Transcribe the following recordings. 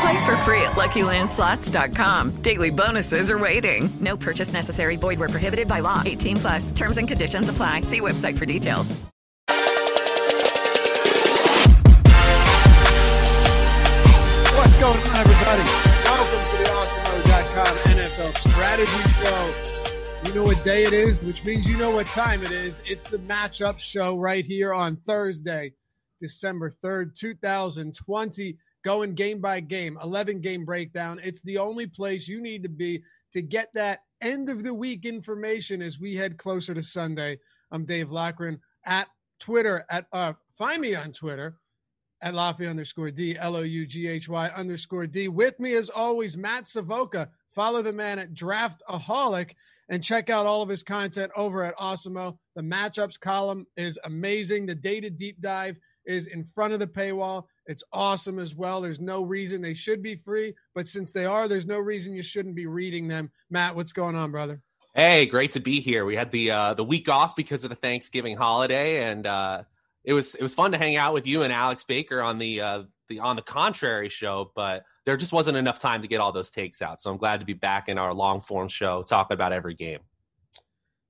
Play for free at LuckyLandSlots.com. Daily bonuses are waiting. No purchase necessary. Void where prohibited by law. 18 plus. Terms and conditions apply. See website for details. What's going on, everybody? Welcome to the Awesemo.com NFL Strategy Show. You know what day it is, which means you know what time it is. It's the matchup show right here on Thursday, December 3rd, 2020 going game by game, 11 game breakdown. It's the only place you need to be to get that end of the week information as we head closer to Sunday. I'm Dave Loughran at Twitter at uh, find me on Twitter at Lafayette underscore D L O U G H Y underscore D. With me as always, Matt Savoca. Follow the man at Draftaholic and check out all of his content over at Awesemo. The matchups column is amazing. The data deep dive is in front of the paywall. It's awesome as well. There's no reason they should be free, but since they are, there's no reason you shouldn't be reading them. Matt, what's going on, brother? Hey, great to be here. We had the uh, the week off because of the Thanksgiving holiday, and uh, it was it was fun to hang out with you and Alex Baker on the uh, the on the contrary show, but there just wasn't enough time to get all those takes out. So I'm glad to be back in our long form show talking about every game.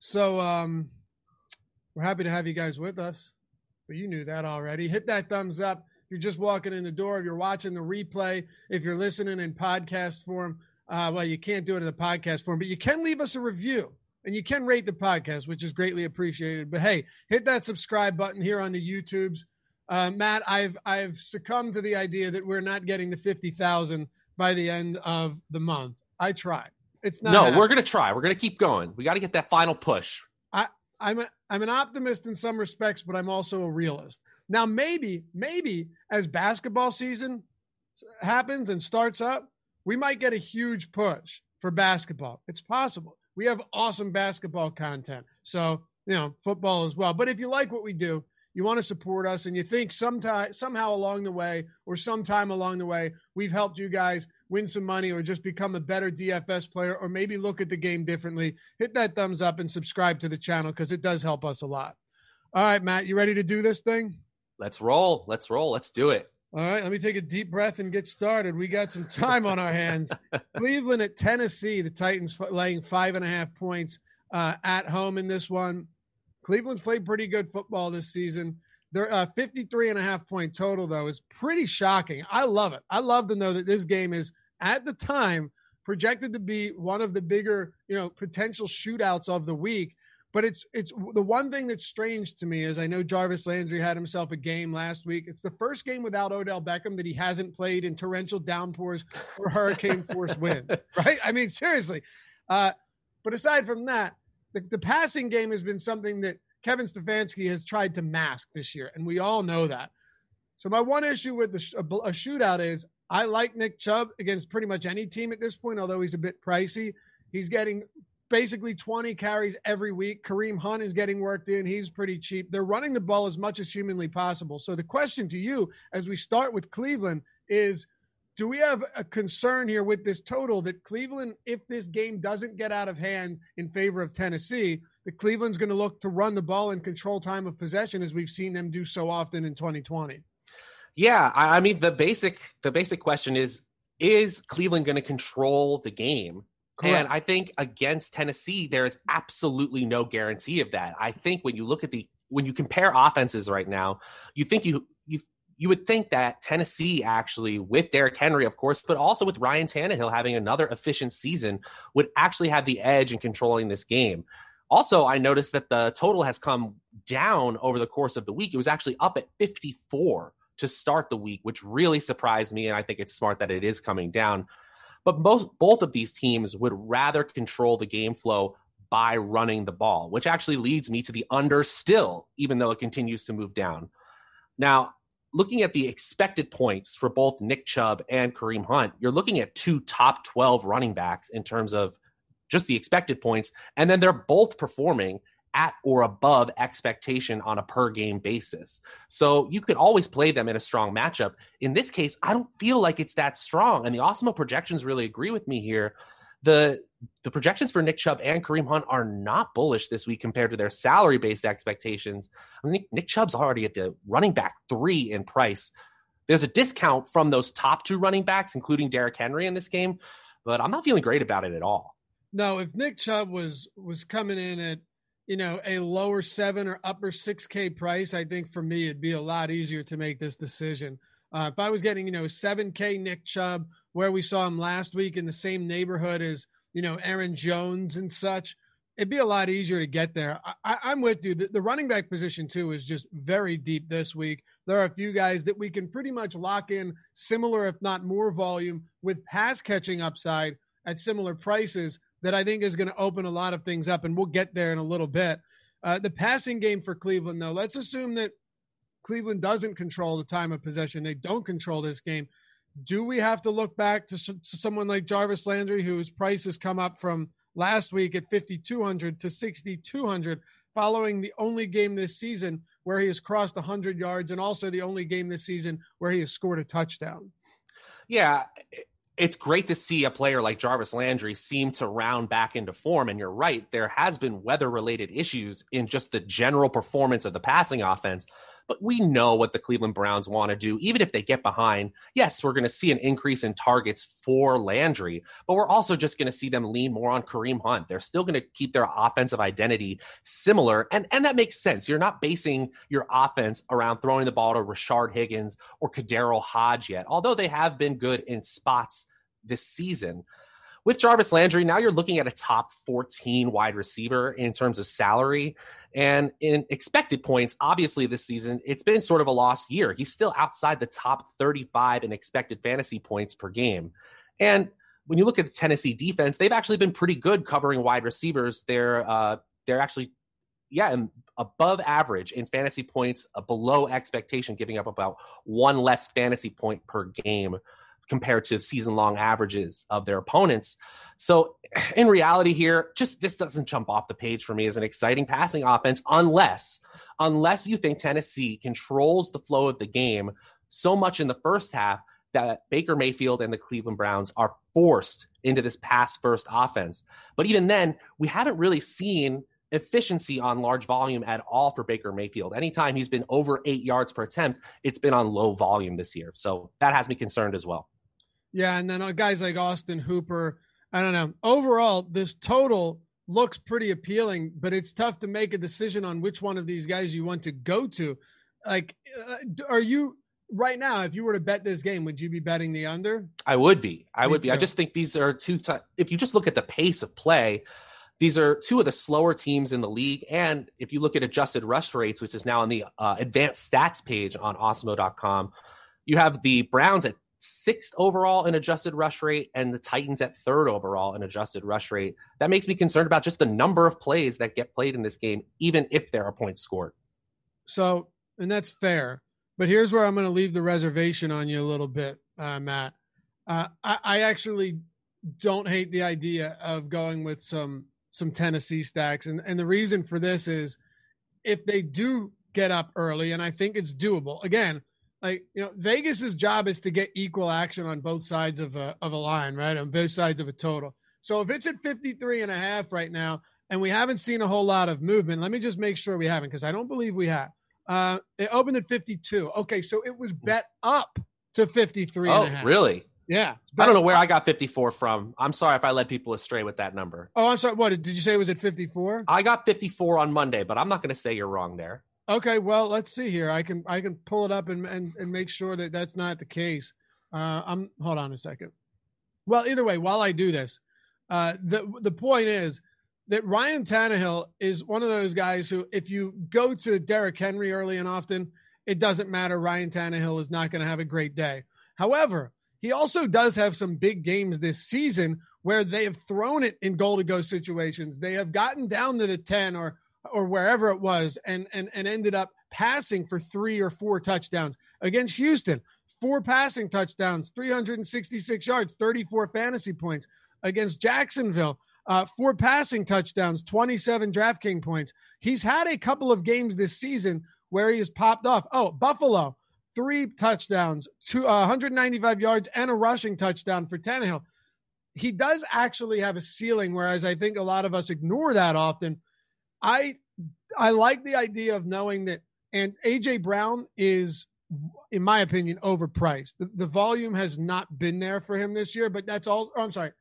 So um, we're happy to have you guys with us. But you knew that already. Hit that thumbs up. If you're just walking in the door, if you're watching the replay, if you're listening in podcast form, uh, well, you can't do it in the podcast form, but you can leave us a review and you can rate the podcast, which is greatly appreciated. But hey, hit that subscribe button here on the YouTubes. Uh, Matt, I've I've succumbed to the idea that we're not getting the fifty thousand by the end of the month. I tried. It's not. No, happening. we're gonna try. We're gonna keep going. We got to get that final push. I, I'm a, I'm an optimist in some respects, but I'm also a realist. Now, maybe, maybe as basketball season happens and starts up, we might get a huge push for basketball. It's possible. We have awesome basketball content. So, you know, football as well. But if you like what we do, you want to support us and you think sometime somehow along the way or sometime along the way we've helped you guys win some money or just become a better DFS player or maybe look at the game differently, hit that thumbs up and subscribe to the channel because it does help us a lot. All right, Matt, you ready to do this thing? Let's roll. Let's roll. Let's do it. All right, let me take a deep breath and get started. We got some time on our hands. Cleveland at Tennessee, the Titans laying five and a half points uh, at home in this one. Cleveland's played pretty good football this season. Their uh, 53 and a half point total, though, is pretty shocking. I love it. I love to know that this game is, at the time, projected to be one of the bigger, you know, potential shootouts of the week. But it's it's the one thing that's strange to me is I know Jarvis Landry had himself a game last week. It's the first game without Odell Beckham that he hasn't played in torrential downpours or hurricane force winds. Right? I mean, seriously. Uh, but aside from that, the, the passing game has been something that Kevin Stefanski has tried to mask this year, and we all know that. So my one issue with the sh- a, a shootout is I like Nick Chubb against pretty much any team at this point, although he's a bit pricey. He's getting basically 20 carries every week. Kareem Hunt is getting worked in. He's pretty cheap. They're running the ball as much as humanly possible. So the question to you as we start with Cleveland is do we have a concern here with this total that Cleveland, if this game doesn't get out of hand in favor of Tennessee, that Cleveland's going to look to run the ball and control time of possession as we've seen them do so often in 2020? Yeah, I, mean the basic the basic question is is Cleveland going to control the game? Correct. And I think against Tennessee, there is absolutely no guarantee of that. I think when you look at the when you compare offenses right now, you think you you you would think that Tennessee actually, with Derrick Henry, of course, but also with Ryan Tannehill having another efficient season, would actually have the edge in controlling this game. Also, I noticed that the total has come down over the course of the week. It was actually up at 54 to start the week, which really surprised me. And I think it's smart that it is coming down. But both both of these teams would rather control the game flow by running the ball, which actually leads me to the under still, even though it continues to move down. Now, looking at the expected points for both Nick Chubb and Kareem Hunt, you're looking at two top 12 running backs in terms of just the expected points. And then they're both performing at or above expectation on a per game basis. So you could always play them in a strong matchup. In this case, I don't feel like it's that strong. And the Awesemo projections really agree with me here. The the projections for Nick Chubb and Kareem Hunt are not bullish this week compared to their salary based expectations. I think Nick Chubb's already at the running back three in price. There's a discount from those top two running backs, including Derrick Henry in this game, but I'm not feeling great about it at all. No, if Nick Chubb was was coming in at you know a lower seven or upper six K price, I think for me it'd be a lot easier to make this decision. Uh, if I was getting you know seven K Nick Chubb, where we saw him last week in the same neighborhood as you know Aaron Jones and such, it'd be a lot easier to get there. I, am with you. The, the running back position too is just very deep this week. There are a few guys that we can pretty much lock in similar, if not more, volume with pass catching upside at similar prices that I think is going to open a lot of things up, and we'll get there in a little bit. Uh, the passing game for Cleveland, though, let's assume that Cleveland doesn't control the time of possession. They don't control this game. Do we have to look back to, to someone like Jarvis Landry, whose price has come up from last week at 5,200 to 6,200, following the only game this season where he has crossed 100 yards and also the only game this season where he has scored a touchdown? Yeah, it's great to see a player like Jarvis Landry seem to round back into form. And you're right, there has been weather related issues in just the general performance of the passing offense. But we know what the Cleveland Browns want to do, even if they get behind. Yes, we're going to see an increase in targets for Landry, but we're also just going to see them lean more on Kareem Hunt. They're still going to keep their offensive identity similar. And, and that makes sense. You're not basing your offense around throwing the ball to Rashard Higgins or KhaDarel Hodge yet, although they have been good in spots this season with Jarvis Landry, now you're looking at a top 14 wide receiver in terms of salary. And in expected points, obviously this season, it's been sort of a lost year. He's still outside the top 35 in expected fantasy points per game. And when you look at the Tennessee defense, they've actually been pretty good covering wide receivers. They're uh, they're actually yeah above average in fantasy points, uh, below expectation, giving up about one less fantasy point per game compared to season long averages of their opponents. So, in reality, here, just this doesn't jump off the page for me as an exciting passing offense unless, unless you think Tennessee controls the flow of the game so much in the first half that Baker Mayfield and the Cleveland Browns are forced into this pass first offense. But even then, we haven't really seen efficiency on large volume at all for Baker Mayfield. Anytime he's been over eight yards per attempt, it's been on low volume this year. So that has me concerned as well. Yeah, and then uh, guys like Austin Hooper. I don't know. Overall, this total looks pretty appealing, but it's tough to make a decision on which one of these guys you want to go to. Like, uh, are you right now? If you were to bet this game, would you be betting the under? I would be. I Me would be. I just think these are two. T- if you just look at the pace of play, these are two of the slower teams in the league. And if you look at adjusted rush rates, which is now on the uh, advanced stats page on Awesemo.com, you have the Browns at sixth overall in adjusted rush rate and the Titans at third overall in adjusted rush rate. That makes me concerned about just the number of plays that get played in this game, even if there are points scored. So, and that's fair. But here's where I'm going to leave the reservation on you a little bit, uh, Matt. Uh, I, I actually don't hate the idea of going with some some Tennessee stacks, and and the reason for this is if they do get up early, and I think it's doable. Again, like you know vegas's job is to get equal action on both sides of a, of a line right? On both sides of a total. So if it's at 53 and a half right now and we haven't seen a whole lot of movement let me just make sure we haven't because i don't believe we have. Uh it opened at 52 okay so it was bet up to 53 oh really? Yeah. I don't know where i got 54 from. I'm sorry if i led people astray with that number. Oh i'm sorry. What did you say it was at 54 i got 54 on monday but i'm not going to say you're wrong there Okay, well, let's see here. I can I can pull it up and and, and make sure that that's not the case. Uh, I'm hold on a second. Well, either way, while I do this, uh, the the point is, that Ryan Tannehill is one of those guys who, if you go to Derrick Henry early and often, it doesn't matter. Ryan Tannehill is not going to have a great day. However, he also does have some big games this season where they have thrown it in goal to go situations. They have gotten down to the 10 or or wherever it was and and and ended up passing for 3 or 4 touchdowns against Houston. Four passing touchdowns, 366 yards, 34 fantasy points against Jacksonville. Uh, four passing touchdowns, 27 DraftKings points. He's had a couple of games this season where he has popped off. Oh, Buffalo, three touchdowns, two, uh, 195 yards, and a rushing touchdown for Tannehill. He does actually have a ceiling, whereas I think a lot of us ignore that often. I I like the idea of knowing that, and AJ Brown is, in my opinion, overpriced. The, the volume has not been there for him this year, but that's all. Oh, I'm sorry.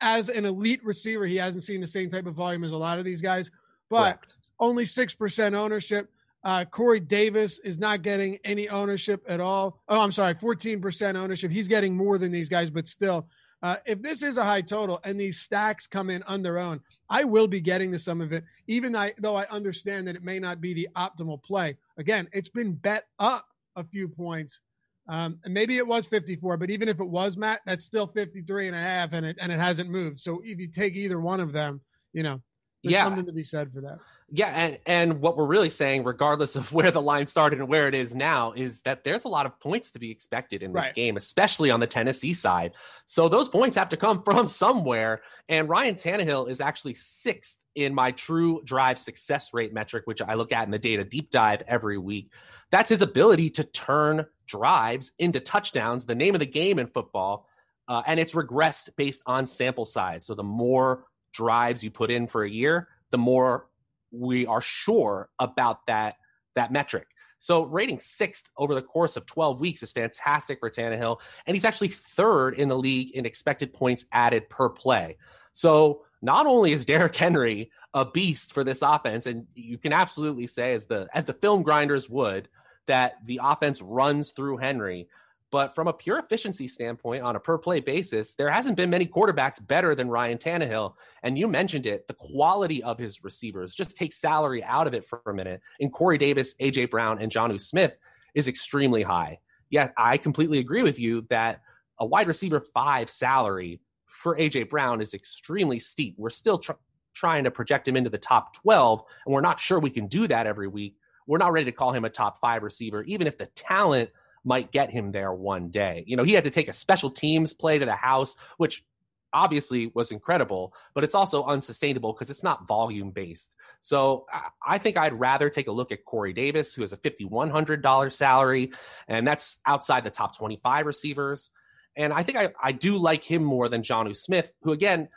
As an elite receiver, he hasn't seen the same type of volume as a lot of these guys, but Correct. only 6% ownership. Uh, Corey Davis is not getting any ownership at all. Oh, I'm sorry, 14% ownership. He's getting more than these guys, but still, uh, if this is a high total and these stacks come in on their own, I will be getting to some of it, even though I understand that it may not be the optimal play. Again, it's been bet up a few points. Um, and maybe it was 54, but even if it was Matt, that's still 53 and a half and it, and it hasn't moved. So if you take either one of them, you know, there's Yeah. something to be said for that. Yeah, and and what we're really saying, regardless of where the line started and where it is now, is that there's a lot of points to be expected in this Right. game, especially on the Tennessee side. So those points have to come from somewhere. And Ryan Tannehill is actually sixth in my true drive success rate metric, which I look at in the data deep dive every week. That's his ability to turn drives into touchdowns, the name of the game in football. Uh, and it's regressed based on sample size. So the more drives you put in for a year, the more we are sure about that that metric. So rating sixth over the course of 12 weeks is fantastic for Tannehill, and he's actually third in the league in expected points added per play. So not only is Derrick Henry a beast for this offense, and you can absolutely say, as the as the film grinders would, that the offense runs through Henry. But from a pure efficiency standpoint, on a per play basis, there hasn't been many quarterbacks better than Ryan Tannehill. And you mentioned it, the quality of his receivers, just take salary out of it for a minute. In Corey Davis, AJ Brown, and Jonnu Smith is extremely high. Yet I completely agree with you that a wide receiver five salary for AJ Brown is extremely steep. We're still tr- trying to project him into the top 12, and we're not sure we can do that every week. We're not ready to call him a top five receiver, even if the talent might get him there one day. You know, he had to take a special teams play to the house, which obviously was incredible, but it's also unsustainable because it's not volume based. So I- think I'd rather take a look at Corey Davis, who has a $5,100 salary, and that's outside the top 25 receivers. And I think I, I do like him more than Jonnu Smith, who again,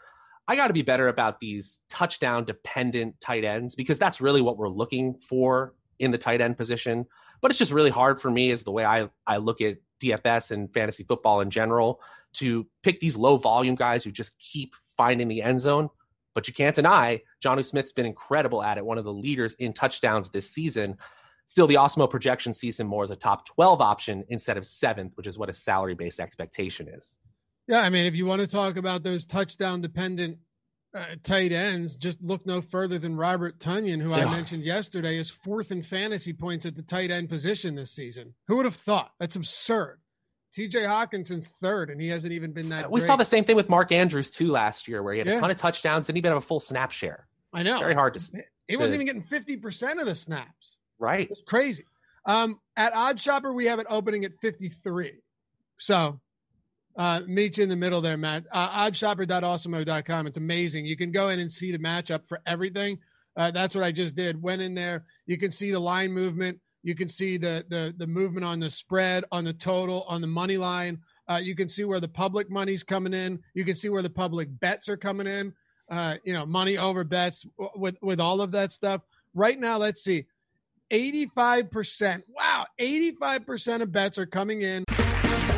I got to be better about these touchdown dependent tight ends because that's really what we're looking for in the tight end position. But it's just really hard for me, is the way I, I look at DFS and fantasy football in general, to pick these low volume guys who just keep finding the end zone. But you can't deny Jonnu Smith's been incredible at it, one of the leaders in touchdowns this season. Still, the Awesemo projection sees him more as a top 12 option instead of seventh, which is what a salary based expectation is. Yeah, I mean, if you want to talk about those touchdown dependent uh, tight ends, just look no further than Robert Tonyan, who I mentioned yesterday, is fourth in fantasy points at the tight end position this season. Who would have thought? That's absurd. TJ Hockenson's third, and he hasn't even been that. We great. saw the same thing with Mark Andrews too last year, where he had Yeah. a ton of touchdowns, didn't even have a full snap share. I know. It's very hard to, He wasn't even getting fifty percent of the snaps. right? It's crazy. Um, at Odd Shopper, we have it opening at 53. So uh, meet you in the middle there, Matt. Uh, oddshopper.awesemo.com. It's amazing. You can go in and see the matchup for everything. Uh, that's what I just did. Went in there. You can see the line movement. You can see the the the movement on the spread, on the total, on the money line. Uh, you can see where the public money's coming in. You can see where the public bets are coming in. Uh, you know, money over bets with with all of that stuff. Right now, let's see. 85%. Wow, 85% of bets are coming in.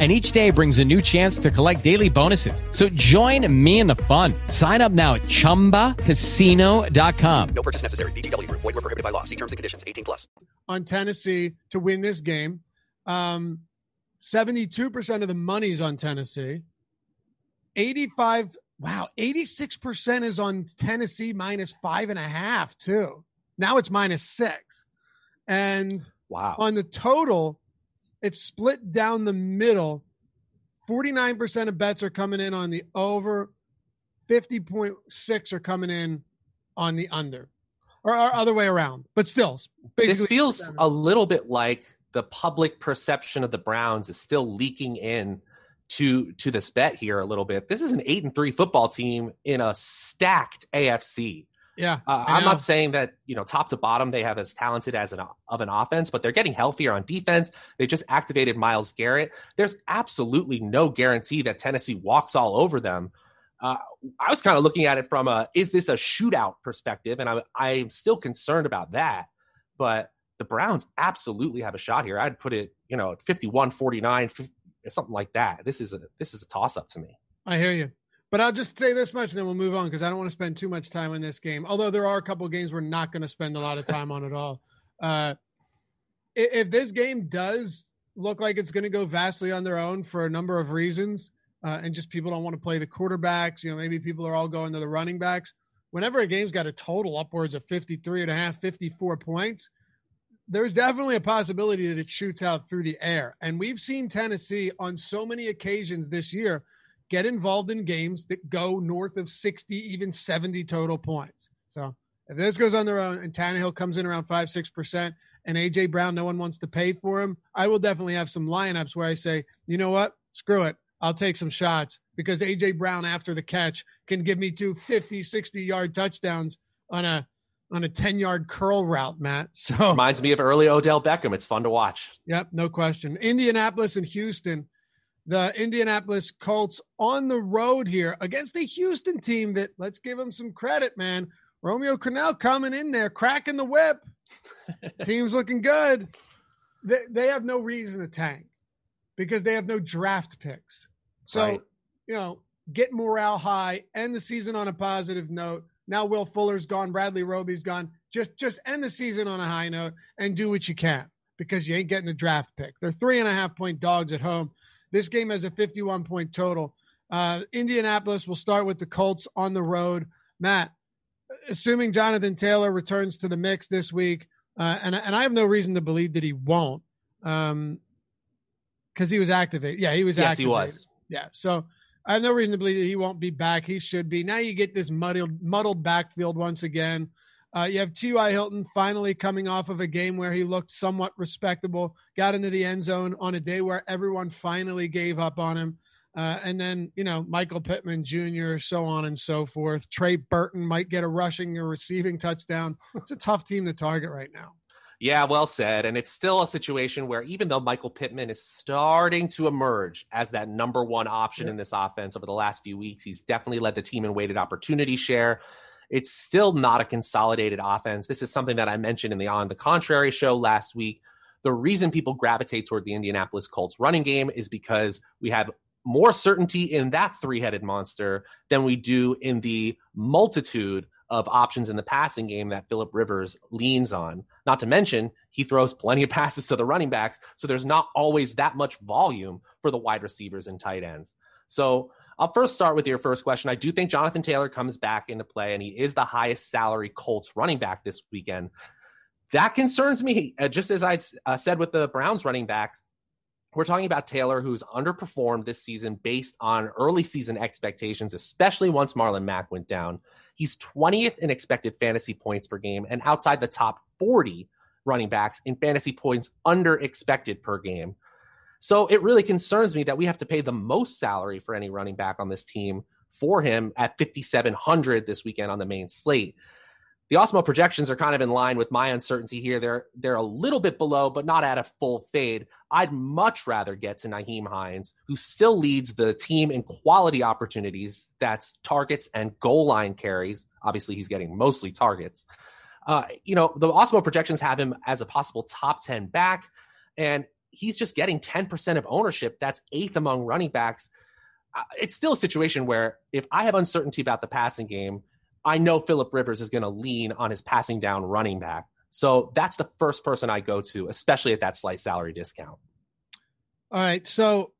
and each day brings a new chance to collect daily bonuses. So join me in the fun. Sign up now at ChumbaCasino.com. No purchase necessary. VGW Group. Void were prohibited by law. See terms and conditions. 18 plus. on Tennessee to win this game. Um, 72% of the money's on Tennessee. 85, wow, 86% is on Tennessee minus five and a half, too. Now it's minus six. And Wow. on the total, it's split down the middle. 49% of bets are coming in on the over, 50.6 are coming in on the under, or, or other way around. But still, This feels a little bit like the public perception of the Browns is still leaking in to to this bet here a little bit. This is an eight and three football team in a stacked AFC. Yeah. Uh, I'm not saying that you know top to bottom they have as talented as an of an offense, but they're getting healthier on defense. They just activated Myles Garrett. There's absolutely no guarantee that Tennessee walks all over them. Uh, I was kind of looking at it from a is this a shootout perspective, and I'm I'm still concerned about that. But the Browns absolutely have a shot here. I'd put it you know 51 49 something like that. This is a this is a toss up to me. I hear you. But I'll just say this much and then we'll move on because I don't want to spend too much time on this game. Although there are a couple of games we're not going to spend a lot of time on at all. Uh, if this game does look like it's going to go vastly on their own for a number of reasons, uh, and just people don't want to play the quarterbacks, you know, maybe people are all going to the running backs. Whenever a game's got a total upwards of 53 and a half, 54 points, there's definitely a possibility that it shoots out through the air. And we've seen Tennessee on so many occasions this year get involved in games that go north of 60, even 70 total points. So if this goes on their own and Tannehill comes in around five, six percent, and AJ Brown, no one wants to pay for him, I will definitely have some lineups where I say, you know what? Screw it. I'll take some shots because AJ Brown after the catch can give me two 50, 60 yard touchdowns on a on a 10 yard curl route, Matt. So Reminds me of early Odell Beckham. It's fun to watch. Yep, no question. Indianapolis and Houston. The Indianapolis Colts on the road here against a Houston team that, let's give them some credit, man. Romeo Crennel coming in there, cracking the whip. Team's looking good. They, they have no reason to tank because they have no draft picks. So, Right. you know, get morale high, end the season on a positive note. Now Will Fuller's gone, Bradley Roby's gone. Just just end the season on a high note and do what you can because you ain't getting the draft pick. They're three and a half point dogs at home. This game has a 51 point total. Uh, Indianapolis will start with the Colts on the road. Matt, assuming Jonathan Taylor returns to the mix this week, uh, and and I have no reason to believe that he won't, um, because he was activated. Yeah, he was. Yes, he was. Yeah, so I have no reason to believe that he won't be back. He should be. Now you get this muddled muddled backfield once again. Uh, you have T.Y. Hilton finally coming off of a game where he looked somewhat respectable, got into the end zone on a day where everyone finally gave up on him. Uh, and then, you know, Michael Pittman Jr., so on and so forth. Trey Burton might get a rushing or receiving touchdown. It's a tough team to target right now. Yeah, well said. And it's still a situation where even though Michael Pittman is starting to emerge as that number one option in this offense over the last few weeks, he's definitely led the team in weighted opportunity share. It's still not a consolidated offense. This is something that I mentioned in the On the Contrary show last week. The reason people gravitate toward the Indianapolis Colts running game is because we have more certainty in that three headed monster than we do in the multitude of options in the passing game that Philip Rivers leans on. Not to mention, he throws plenty of passes to the running backs, so there's not always that much volume for the wide receivers and tight ends. So I'll first start with your first question. I do think Jonathan Taylor comes back into play, and he is the highest salary Colts running back this weekend. That concerns me, uh, just as I uh, said with the Browns running backs. We're talking about Taylor, who's underperformed this season based on early season expectations, especially once Marlon Mack went down. He's 20th in expected fantasy points per game and outside the top 40 running backs in fantasy points under expected per game. So it really concerns me that we have to pay the most salary for any running back on this team for him at 5700 this weekend on the main slate. The Awesemo projections are kind of in line with my uncertainty here. They're they're a little bit below, but not at a full fade. I'd much rather get to Nyheim Hines, who still leads the team in quality opportunities. That's targets and goal line carries. Obviously, he's getting mostly targets. Uh, you know, the Awesemo projections have him as a possible top 10 back, and he's just getting 10% of ownership. That's eighth among running backs. Uh, it's still a situation where if I have uncertainty about the passing game, I know Philip Rivers is going to lean on his passing down running back. So that's the first person I go to, especially at that slight salary discount. All right. So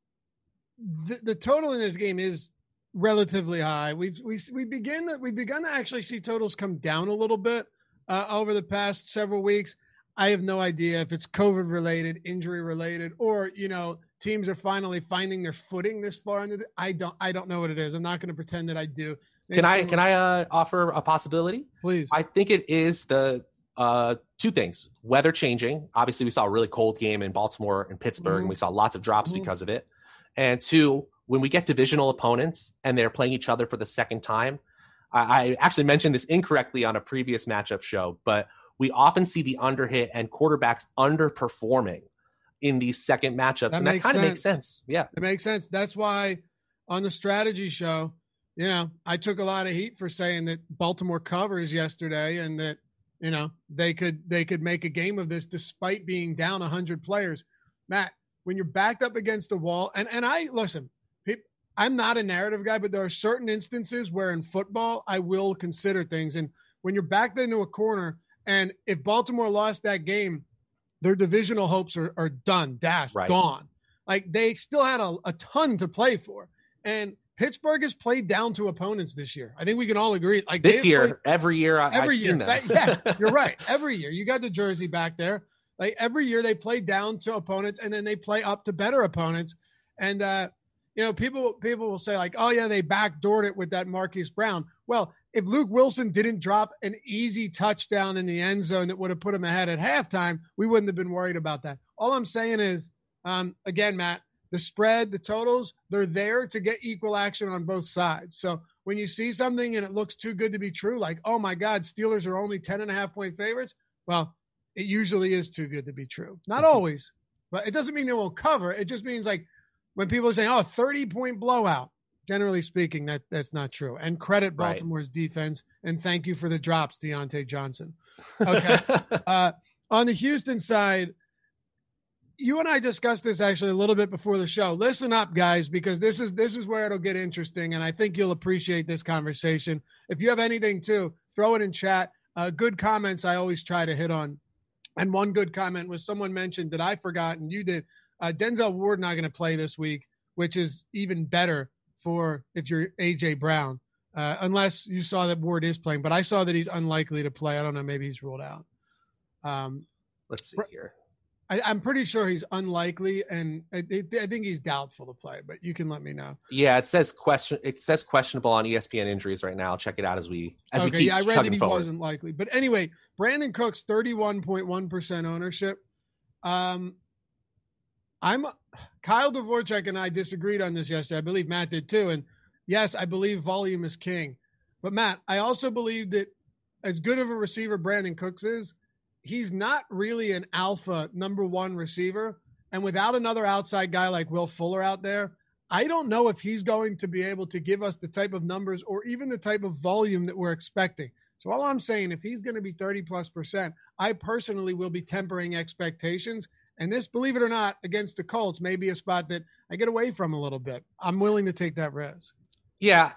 the, the total in this game is relatively high. We've we we begin that we've begun to actually see totals come down a little bit uh, over the past several weeks. I have no idea if it's COVID related, injury related, or you know teams are finally finding their footing this far into the, I don't I don't know what it is. I'm not going to pretend that I do. Maybe Can I someone- can I uh, offer a possibility? Please. I think it is the uh, two things: weather changing. Obviously, we saw a really cold game in Baltimore and Pittsburgh, Mhm. and we saw lots of drops Mhm. because of it. And two, when we get divisional opponents and they're playing each other for the second time, I, I actually mentioned this incorrectly on a previous matchup show, but we often see the underhit and quarterbacks underperforming in these second matchups, That and that kind of makes sense. sense. Yeah. It makes sense. That's why on the strategy show, you know, I took a lot of heat for saying that Baltimore covers yesterday and that, you know, they could they could make a game of this despite being down 100 players. Matt, when you're backed up against the wall and and I listen, I'm not a narrative guy, but there are certain instances where in football I will consider things and when you're backed into a corner and if Baltimore lost that game, their divisional hopes are, are done, dashed, Right. gone. Like they still had a, a ton to play for. And Pittsburgh has played down to opponents this year. I think we can all agree. Like This year, played- every year, I, every I've year. seen that. That- yes, you're right. Every year. You got the jersey back there. Like every year they play down to opponents and then they play up to better opponents. And uh, you know, people people will say, like, oh yeah, they backdoored it with that Marquise Brown. Well, if Luke Wilson didn't drop an easy touchdown in the end zone that would have put him ahead at halftime, we wouldn't have been worried about that. All I'm saying is, um, again, Matt, the spread, the totals, they're there to get equal action on both sides. So when you see something and it looks too good to be true, like, oh my God, Steelers are only 10 and a half point favorites, well, it usually is too good to be true. Not always, but it doesn't mean they won't cover. It just means like when people are saying, oh, 30 point blowout, generally speaking, that that's not true. And credit Right. Baltimore's defense. And thank you for the drops, Diontae Johnson. Okay. uh, on the Houston side, you and I discussed this actually a little bit before the show. Listen up, guys, because this is this is where it'll get interesting, and I think you'll appreciate this conversation. If you have anything too, throw it in chat. Uh, good comments I always try to hit on. And one good comment was someone mentioned that I forgot, and you did. Uh, Denzel Ward not going to play this week, which is even better for if you're AJ Brown, uh, unless you saw that Ward is playing. But I saw that he's unlikely to play. I don't know. Maybe he's ruled out. Um, Let's see here. I, I'm pretty sure he's unlikely, and I, I think he's doubtful to play. But you can let me know. Yeah, it says question. It says questionable on ESPN injuries right now. Check it out as we as we okay, keep yeah, I read that he forward. wasn't likely. But anyway, Brandin Cooks, 31.1% ownership. Um, I'm Kyle Dvorchak and I disagreed on this yesterday. I believe Matt did too. And yes, I believe volume is king. But Matt, I also believe that as good of a receiver Brandin Cooks is, he's not really an alpha number one receiver. And without another outside guy like Will Fuller out there, I don't know if he's going to be able to give us the type of numbers or even the type of volume that we're expecting. So all I'm saying, if he's going to be 30 plus percent, I personally will be tempering expectations. And this, believe it or not, against the Colts may be a spot that I get away from a little bit. I'm willing to take that risk. Yeah.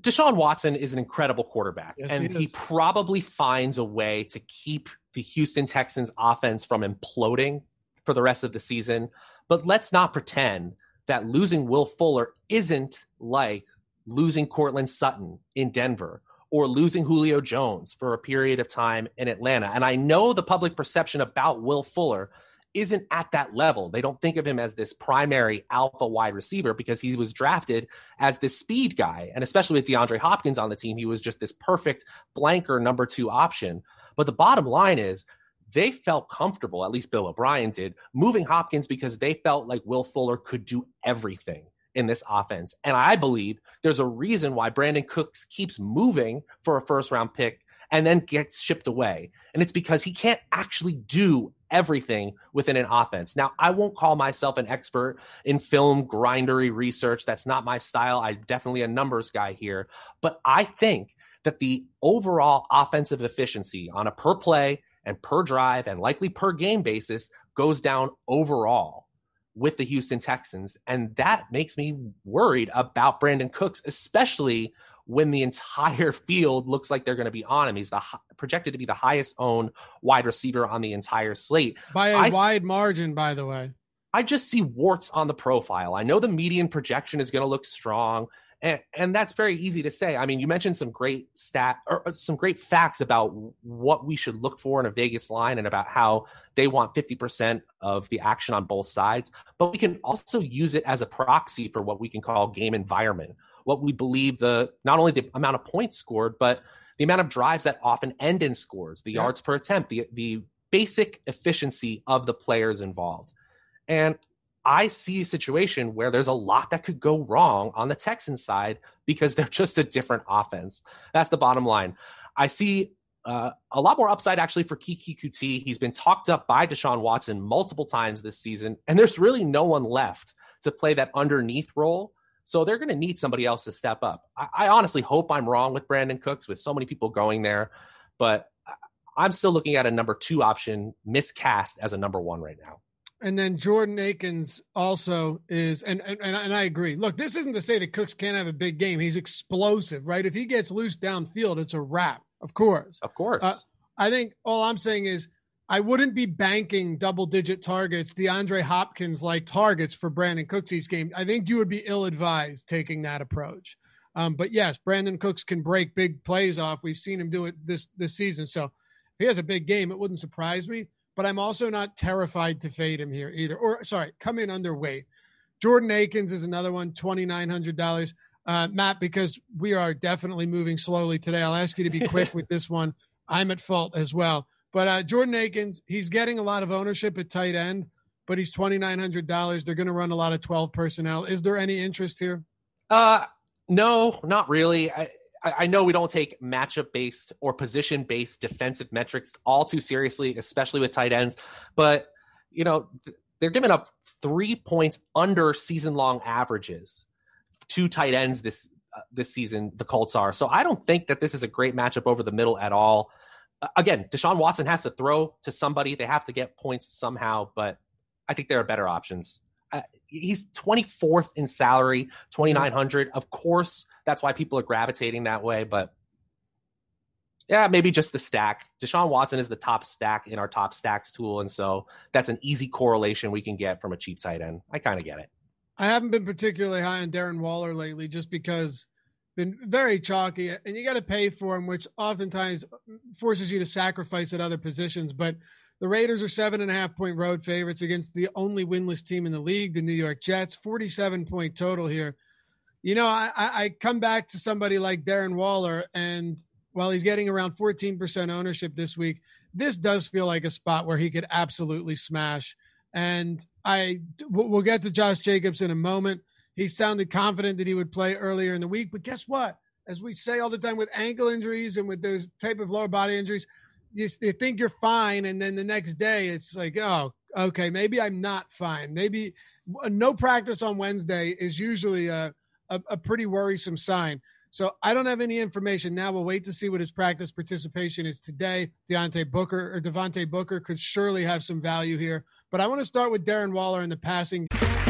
Deshaun Watson is an incredible quarterback, Yes, and he he, probably finds a way to keep the Houston Texans offense from imploding for the rest of the season. But let's not pretend that losing Will Fuller isn't like losing Courtland Sutton in Denver or losing Julio Jones for a period of time in Atlanta. And I know the public perception about Will Fuller isn't at that level. They don't think of him as this primary alpha wide receiver because he was drafted as this speed guy. And especially with DeAndre Hopkins on the team, he was just this perfect blanker number two option. But the bottom line is they felt comfortable, at least Bill O'Brien did, moving Hopkins because they felt like Will Fuller could do everything in this offense. And I believe there's a reason why Brandin Cooks keeps moving for a first round pick and then gets shipped away. And it's because he can't actually do everything within an offense. Now, I won't call myself an expert in film grindery research. That's not my style. I'm definitely a numbers guy here. But I think that the overall offensive efficiency on a per play and per drive and likely per game basis goes down overall with the Houston Texans. And that makes me worried about Brandin Cooks, especially when the entire field looks like they're going to be on him. He's the projected to be the highest owned wide receiver on the entire slate by a I, wide margin, by the way. I just see warts on the profile. I know the median projection is going to look strong. And, and that's very easy to say. I mean, you mentioned some great stat or uh, some great facts about what we should look for in a Vegas line and about how they want 50% of the action on both sides. But we can also use it as a proxy for what we can call game environment, what we believe the not only the amount of points scored, but the amount of drives that often end in scores, the yeah. yards per attempt, the the basic efficiency of the players involved. And I see a situation where there's a lot that could go wrong on the Texans side because they're just a different offense. That's the bottom line. I see uh, a lot more upside actually for Keke Coutee. He's been talked up by Deshaun Watson multiple times this season, and there's really no one left to play that underneath role. So they're going to need somebody else to step up. I, I honestly hope I'm wrong with Brandin Cooks with so many people going there, but I'm still looking at a number two option miscast as a number one right now. And then Jordan Akins also is, and, and and I agree. Look, this isn't to say that Cooks can't have a big game. He's explosive, right? If he gets loose downfield, it's a wrap. Of course, of course. Uh, I think all I'm saying is I wouldn't be banking double digit targets, DeAndre Hopkins like targets for Brandin Cooks' game. I think you would be ill advised taking that approach. Um, but yes, Brandin Cooks can break big plays off. We've seen him do it this this season. So if he has a big game, it wouldn't surprise me but I'm also not terrified to fade him here either. Or sorry, come in underweight. Jordan Akins is another one, twenty nine hundred dollars. Uh, Matt, because we are definitely moving slowly today, I'll ask you to be quick with this one. I'm at fault as well. But uh, Jordan Akins, he's getting a lot of ownership at tight end, but he's twenty nine hundred dollars. They're going to run a lot of twelve personnel. Is there any interest here? Uh, no, not really. I, I know we don't take matchup based or position based defensive metrics all too seriously, especially with tight ends. But, you know, they're giving up three points under season long averages to tight ends this uh, this season. The Colts are so I don't think that this is a great matchup over the middle at all. Again, Deshaun Watson has to throw to somebody; they have to get points somehow. But I think there are better options. Uh, he's 24th in salary, 2900. Of course, that's why people are gravitating that way. But yeah, maybe just the stack. Deshaun Watson is the top stack in our top stacks tool. And so that's an easy correlation we can get from a cheap tight end. I kind of get it. I haven't been particularly high on Darren Waller lately just because been very chalky and you got to pay for him, which oftentimes forces you to sacrifice at other positions. But the Raiders are seven and a half point road favorites against the only winless team in the league, the New York Jets, 47 point total here. You know, I, I come back to somebody like Darren Waller, and while he's getting around 14% ownership this week, this does feel like a spot where he could absolutely smash. And I we'll get to Josh Jacobs in a moment. He sounded confident that he would play earlier in the week, but guess what? As we say all the time with ankle injuries and with those type of lower body injuries, you, you think you're fine, and then the next day it's like, oh, okay, maybe I'm not fine. Maybe uh, no practice on Wednesday is usually a a, a pretty worrisome sign. So I don't have any information now. We'll wait to see what his practice participation is today. Deontay Booker or Devontae Booker could surely have some value here. But I want to start with Darren Waller in the passing.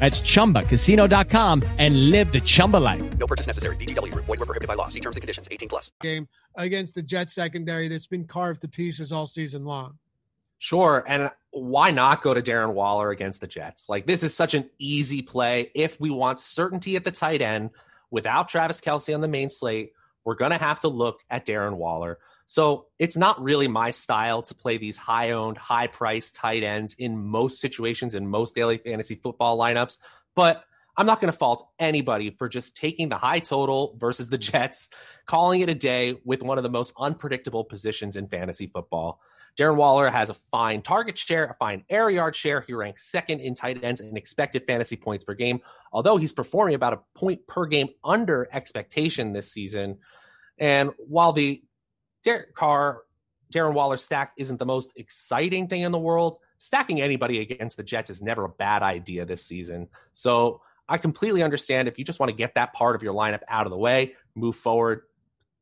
That's chumbacasino.com and live the Chumba life. No purchase necessary. VGW Group. Void were prohibited by law. See terms and conditions. 18 plus. game against the Jets secondary that's been carved to pieces all season long. Sure. And why not go to Darren Waller against the Jets? Like, this is such an easy play. If we want certainty at the tight end without Travis Kelce on the main slate, we're going to have to look at Darren Waller. So it's not really my style to play these high owned, high priced tight ends in most situations in most daily fantasy football lineups. But I'm not going to fault anybody for just taking the high total versus the Jets, calling it a day with one of the most unpredictable positions in fantasy football. Darren Waller has a fine target share, a fine air yard share. He ranks second in tight ends and expected fantasy points per game, although he's performing about a point per game under expectation this season. And while the Derek Carr, Darren Waller stack isn't the most exciting thing in the world, stacking anybody against the Jets is never a bad idea this season. So I completely understand if you just want to get that part of your lineup out of the way, move forward.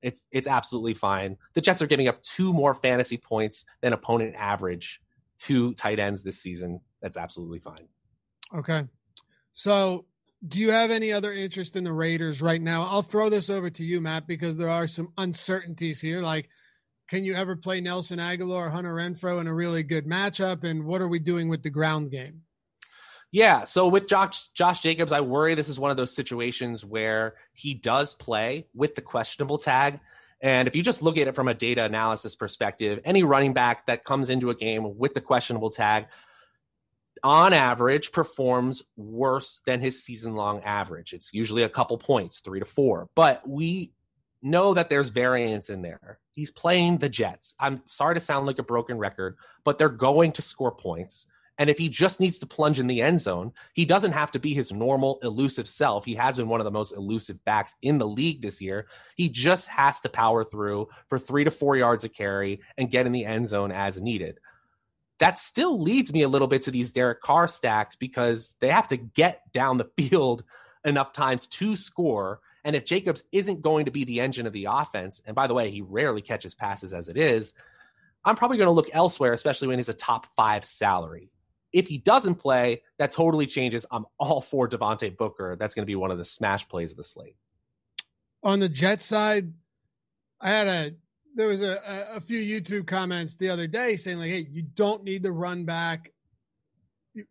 It's it's absolutely fine. The Jets are giving up two more fantasy points than opponent average to tight ends this season. That's absolutely fine. Okay. So, do you have any other interest in the Raiders right now? I'll throw this over to you, Matt, because there are some uncertainties here. Like, can you ever play Nelson Agholor or Hunter Renfrow in a really good matchup? And what are we doing with the ground game? Yeah. So with Josh Josh Jacobs, I worry this is one of those situations where he does play with the questionable tag. And if you just look at it from a data analysis perspective, any running back that comes into a game with the questionable tag, on average, performs worse than his season long average. It's usually a couple points, three to four. But we know that there's variance in there. He's playing the Jets. I'm sorry to sound like a broken record, but they're going to score points. And if he just needs to plunge in the end zone, he doesn't have to be his normal elusive self. He has been one of the most elusive backs in the league this year. He just has to power through for three to four yards of carry and get in the end zone as needed. That still leads me a little bit to these Derek Carr stacks because they have to get down the field enough times to score. And if Jacobs isn't going to be the engine of the offense, and by the way, he rarely catches passes as it is, I'm probably going to look elsewhere, especially when he's a top five salary. If he doesn't play, that totally changes. I'm all for Devontae Booker. That's going to be one of the smash plays of the slate. On the Jet side, I had a there was a, a few YouTube comments the other day saying like, "Hey, you don't need to run back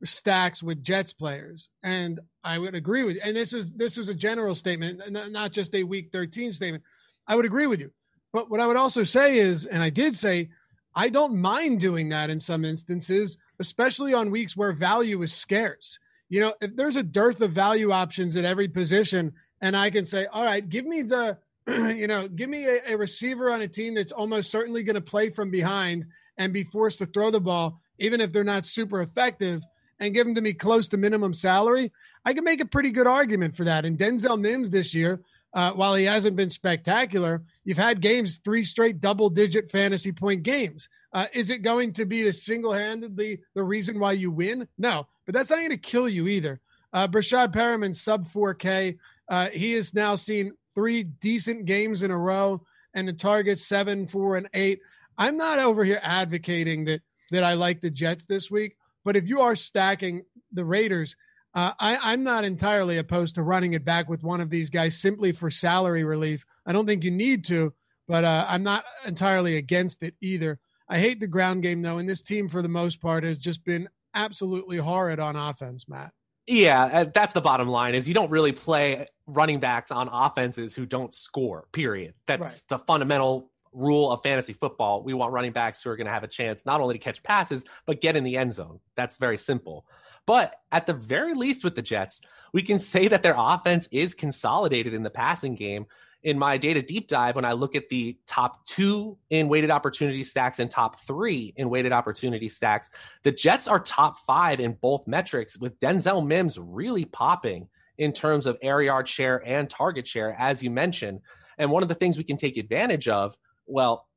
stacks with Jets players," and I would agree with. You. And this is this was a general statement, not just a Week 13 statement. I would agree with you, but what I would also say is, and I did say, I don't mind doing that in some instances, especially on weeks where value is scarce. You know, if there's a dearth of value options at every position, and I can say, all right, give me the you know, give me a, a, receiver on a team that's almost certainly going to play from behind and be forced to throw the ball, even if they're not super effective, and give them to me close to minimum salary. I can make a pretty good argument for that. And Denzel Mims this year, uh, while he hasn't been spectacular, you've had games, three straight double digit fantasy point games. Uh, is it going to be the single handedly the reason why you win? No, but that's not going to kill you either. Uh, Breshad Perriman, sub 4K. Uh, he has now seen three decent games in a row and the target seven, four, and eight. I'm not over here advocating that that I like the Jets this week, but if you are stacking the Raiders, uh, I, am not entirely opposed to running it back with one of these guys simply for salary relief. I don't think you need to, but uh, I'm not entirely against it either. I hate the ground game though, and this team for the most part has just been absolutely horrid on offense, Matt. Yeah, uh, that's the bottom line is you don't really play running backs on offenses who don't score, period. That's right. the fundamental rule of fantasy football. We want running backs who are going to have a chance not only to catch passes, but get in the end zone. That's very simple. But at the very least with the Jets, we can say that their offense is consolidated in the passing game. In my data deep dive, when I look at the top two in weighted opportunity stacks and top three in weighted opportunity stacks, the Jets are top five in both metrics, with Denzel Mims really popping in terms of air yard share and target share, as you mentioned. And one of the things we can take advantage of, well,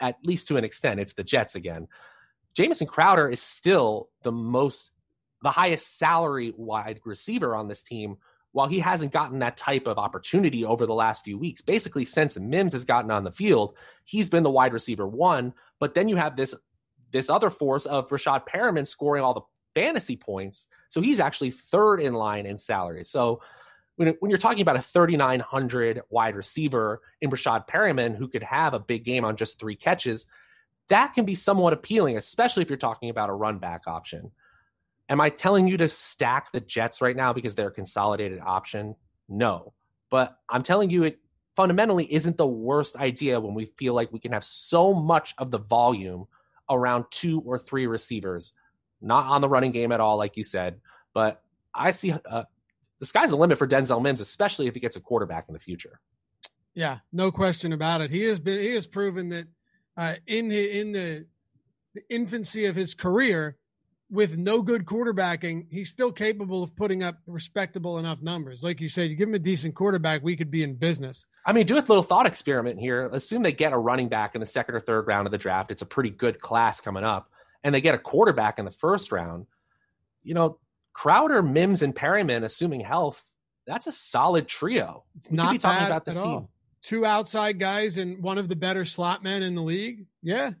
at least to an extent, it's the Jets again. Jamison Crowder is still the most, the highest salary wide receiver on this team while he hasn't gotten that type of opportunity over the last few weeks, basically since Mims has gotten on the field, he's been the wide receiver one. But then you have this this other force of Rashad Perriman scoring all the fantasy points, so he's actually third in line in salary. So when, when you're talking about a 3,900 wide receiver in Rashad Perriman who could have a big game on just three catches, that can be somewhat appealing, especially if you're talking about a run back option. Am I telling you to stack the Jets right now because they're a consolidated option? No. But I'm telling you it fundamentally isn't the worst idea when we feel like we can have so much of the volume around two or three receivers, not on the running game at all, like you said. But I see uh, the sky's the limit for Denzel Mims, especially if he gets a quarterback in the future. Yeah, no question about it. He has been he has proven that uh, in in the, the infancy of his career, with no good quarterbacking, he's still capable of putting up respectable enough numbers. Like you said, you give him a decent quarterback, we could be in business. I mean, do a little thought experiment here. Assume they get a running back in the second or third round of the draft. It's a pretty good class coming up, and they get a quarterback in the first round. You know, Crowder, Mims, and Perriman, assuming health, that's a solid trio. It's we not be talking about this team. All. Two outside guys and one of the better slot men in the league. Yeah,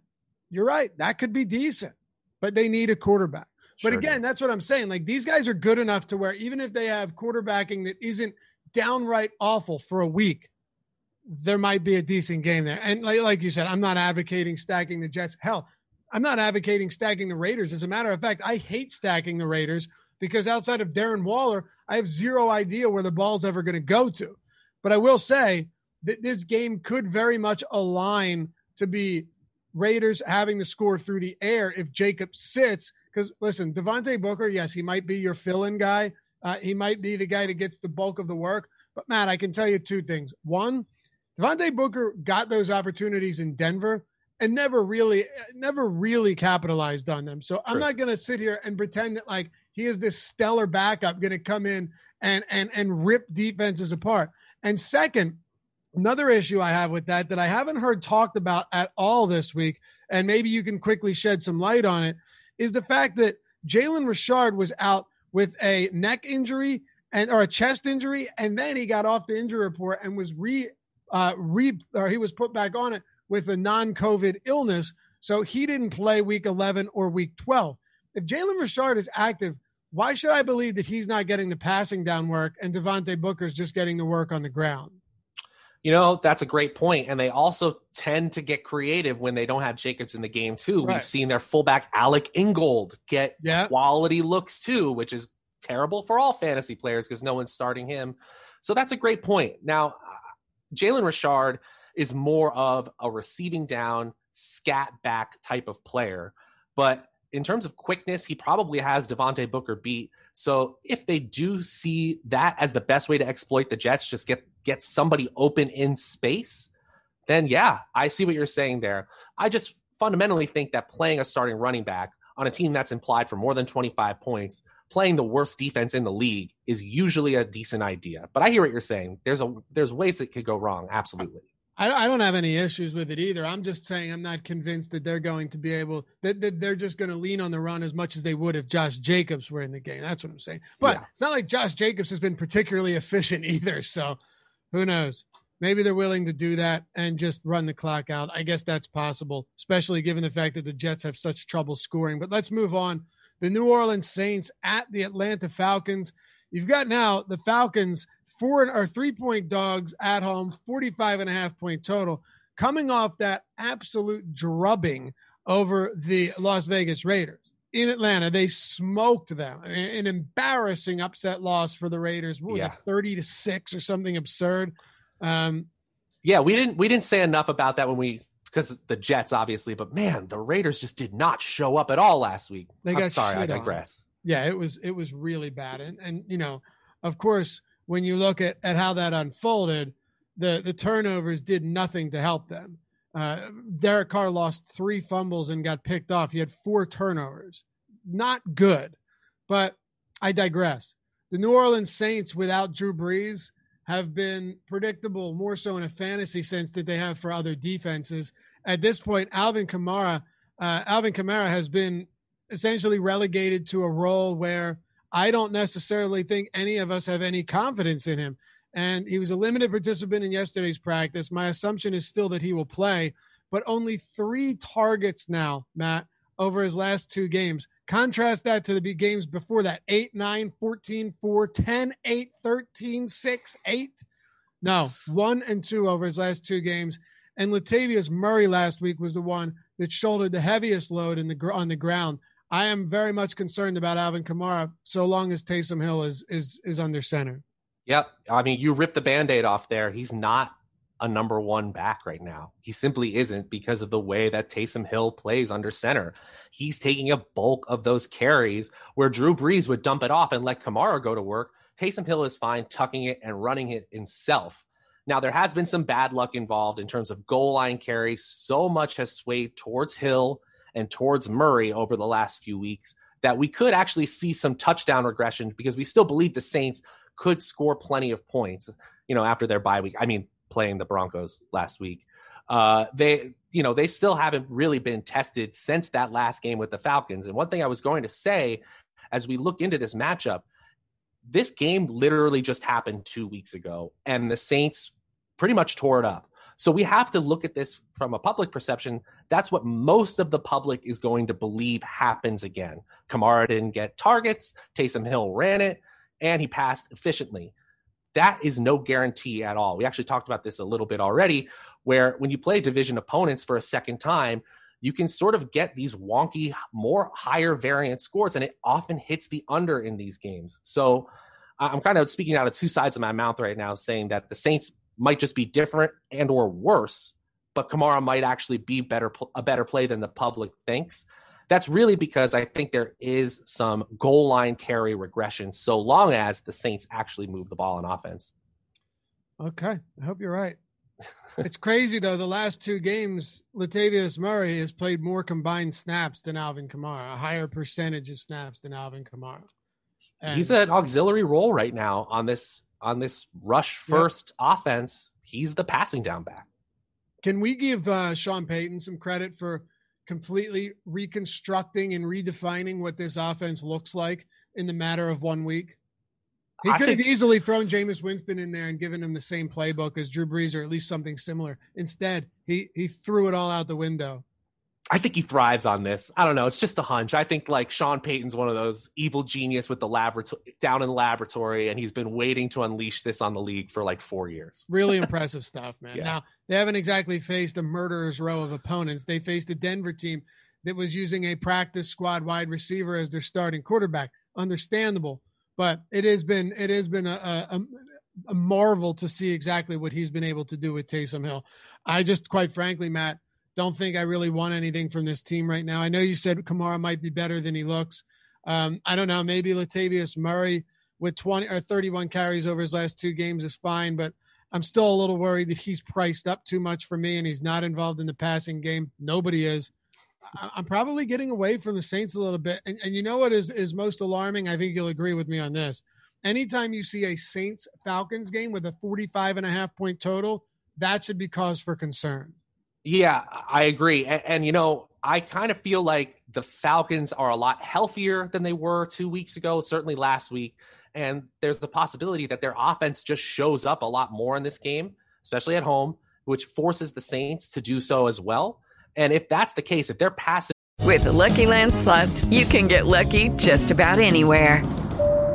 you're right. That could be decent but they need a quarterback. But again, do. that's what I'm saying. Like these guys are good enough to where even if they have quarterbacking that isn't downright awful for a week, there might be a decent game there. And like, like you said, I'm not advocating stacking the Jets. Hell, I'm not advocating stacking the Raiders. As a matter of fact, I hate stacking the Raiders because outside of Darren Waller, I have zero idea where the ball's ever going to go to. But I will say that this game could very much align to be Raiders having the score through the air if Jacob sits. Because listen, Devontae Booker, yes, he might be your fill in guy. Uh, he might be the guy that gets the bulk of the work. But Matt, I can tell you two things. One, Devontae Booker got those opportunities in Denver and never really, never really capitalized on them. So True. I'm not going to sit here and pretend that like he is this stellar backup going to come in and and and rip defenses apart. And second, Another issue I have with that that I haven't heard talked about at all this week, and maybe you can quickly shed some light on it, is the fact that Jalen Richard was out with a neck injury and or a chest injury, and then he got off the injury report and was re uh, re or he was put back on it with a non-COVID illness. So he didn't play week 11 or week 12. If Jalen Richard is active, why should I believe that he's not getting the passing down work and Devontae Booker's just getting the work on the ground? You know, that's a great point. And they also tend to get creative when they don't have Jacobs in the game, too. Right. We've seen their fullback, Alec Ingold, get yeah. quality looks, too, which is terrible for all fantasy players because no one's starting him. So that's a great point. Now, uh, Jalen Richard is more of a receiving down, scat back type of player. But in terms of quickness, he probably has Devontae Booker beat. So if they do see that as the best way to exploit the Jets, just get get somebody open in space, then yeah, I see what you're saying there. I just fundamentally think that playing a starting running back on a team that's implied for more than 25 points, playing the worst defense in the league is usually a decent idea. But I hear what you're saying. There's a there's ways that could go wrong. Absolutely. I, don't have any issues with it either. I'm just saying I'm not convinced that they're going to be able that, that they're just going to lean on the run as much as they would if Josh Jacobs were in the game. That's what I'm saying. But yeah. it's not like Josh Jacobs has been particularly efficient either. So who knows? Maybe they're willing to do that and just run the clock out. I guess that's possible, especially given the fact that the Jets have such trouble scoring. But let's move on. The New Orleans Saints at the Atlanta Falcons. You've got now the Falcons four or three point dogs at home, 45 and a half point total, coming off that absolute drubbing over the Las Vegas Raiders in Atlanta. They smoked them. An embarrassing upset loss for the Raiders. What was yeah. it, thirty to six or something absurd? Um, yeah, we didn't we didn't say enough about that when we because the Jets obviously, but man, the Raiders just did not show up at all last week. They got I'm sorry, I digress. On. Yeah, it was it was really bad, and and you know, of course, when you look at at how that unfolded, the the turnovers did nothing to help them. Uh, Derek Carr lost three fumbles and got picked off. He had four turnovers. Not good, but I digress. The New Orleans Saints without Drew Brees have been predictable more so in a fantasy sense that they have for other defenses. At this point, Alvin Kamara, uh, Alvin Kamara has been essentially relegated to a role where I don't necessarily think any of us have any confidence in him. And he was a limited participant in yesterday's practice. My assumption is still that he will play, but only three targets now, Matt, over his last two games. Contrast that to the games before that 8, 9, 14, 4, 10, 8, 13, 6, 8. No, one and two over his last two games. And Latavius Murray last week was the one that shouldered the heaviest load in the on the ground. I am very much concerned about Alvin Kamara so long as Taysom Hill is is is under center. Yep. I mean, you rip the band-aid off there. He's not a number one back right now. He simply isn't because of the way that Taysom Hill plays under center. He's taking a bulk of those carries where Drew Brees would dump it off and let Kamara go to work. Taysom Hill is fine tucking it and running it himself. Now, there has been some bad luck involved in terms of goal line carries. So much has swayed towards Hill and towards Murray over the last few weeks that we could actually see some touchdown regression because we still believe the Saints could score plenty of points, you know, after their bye week. I mean, playing the Broncos last week. Uh, they, you know, they still haven't really been tested since that last game with the Falcons. And one thing I was going to say as we look into this matchup, this game literally just happened two weeks ago, and the Saints pretty much tore it up. So we have to look at this from a public perception. That's what most of the public is going to believe happens again. Kamara didn't get targets. Taysom Hill ran it, and he passed efficiently. That is no guarantee at all. We actually talked about this a little bit already, where when you play division opponents for a second time, you can sort of get these wonky, more higher variant scores, and it often hits the under in these games. So I'm kind of speaking out of two sides of my mouth right now, saying that the Saints might just be different and or worse, but Kamara might actually be better a better play than the public thinks. That's really because I think there is some goal line carry regression so long as the Saints actually move the ball on offense. Okay. I hope you're right. it's crazy though. The last two games, Latavius Murray has played more combined snaps than Alvin Kamara, a higher percentage of snaps than Alvin Kamara. And He's an auxiliary role right now on this on this rush first yep. offense, he's the passing down back. Can we give uh, Sean Payton some credit for completely reconstructing and redefining what this offense looks like in the matter of one week? He could think, have easily thrown Jameis Winston in there and given him the same playbook as Drew Brees or at least something similar. Instead, he he threw it all out the window. I think he thrives on this. I don't know. It's just a hunch. I think like Sean Payton's one of those evil genius with the laboratory down in the laboratory, and he's been waiting to unleash this on the league for like four years. Really impressive stuff, man. Yeah. Now they haven't exactly faced a murderer's row of opponents. They faced a Denver team that was using a practice squad wide receiver as their starting quarterback. Understandable, but it has been it has been a, a, a marvel to see exactly what he's been able to do with Taysom Hill. I just, quite frankly, Matt don't think I really want anything from this team right now. I know you said Kamara might be better than he looks. Um, I don't know. Maybe Latavius Murray with 20 or 31 carries over his last two games is fine, but I'm still a little worried that he's priced up too much for me and he's not involved in the passing game. Nobody is. I'm probably getting away from the Saints a little bit. And, and you know what is, is most alarming? I think you'll agree with me on this. Anytime you see a Saints Falcons game with a 45 and a half point total, that should be cause for concern. Yeah, I agree. And, and, you know, I kind of feel like the Falcons are a lot healthier than they were two weeks ago, certainly last week. And there's a possibility that their offense just shows up a lot more in this game, especially at home, which forces the Saints to do so as well. And if that's the case, if they're passing. With the Lucky Land slots, you can get lucky just about anywhere.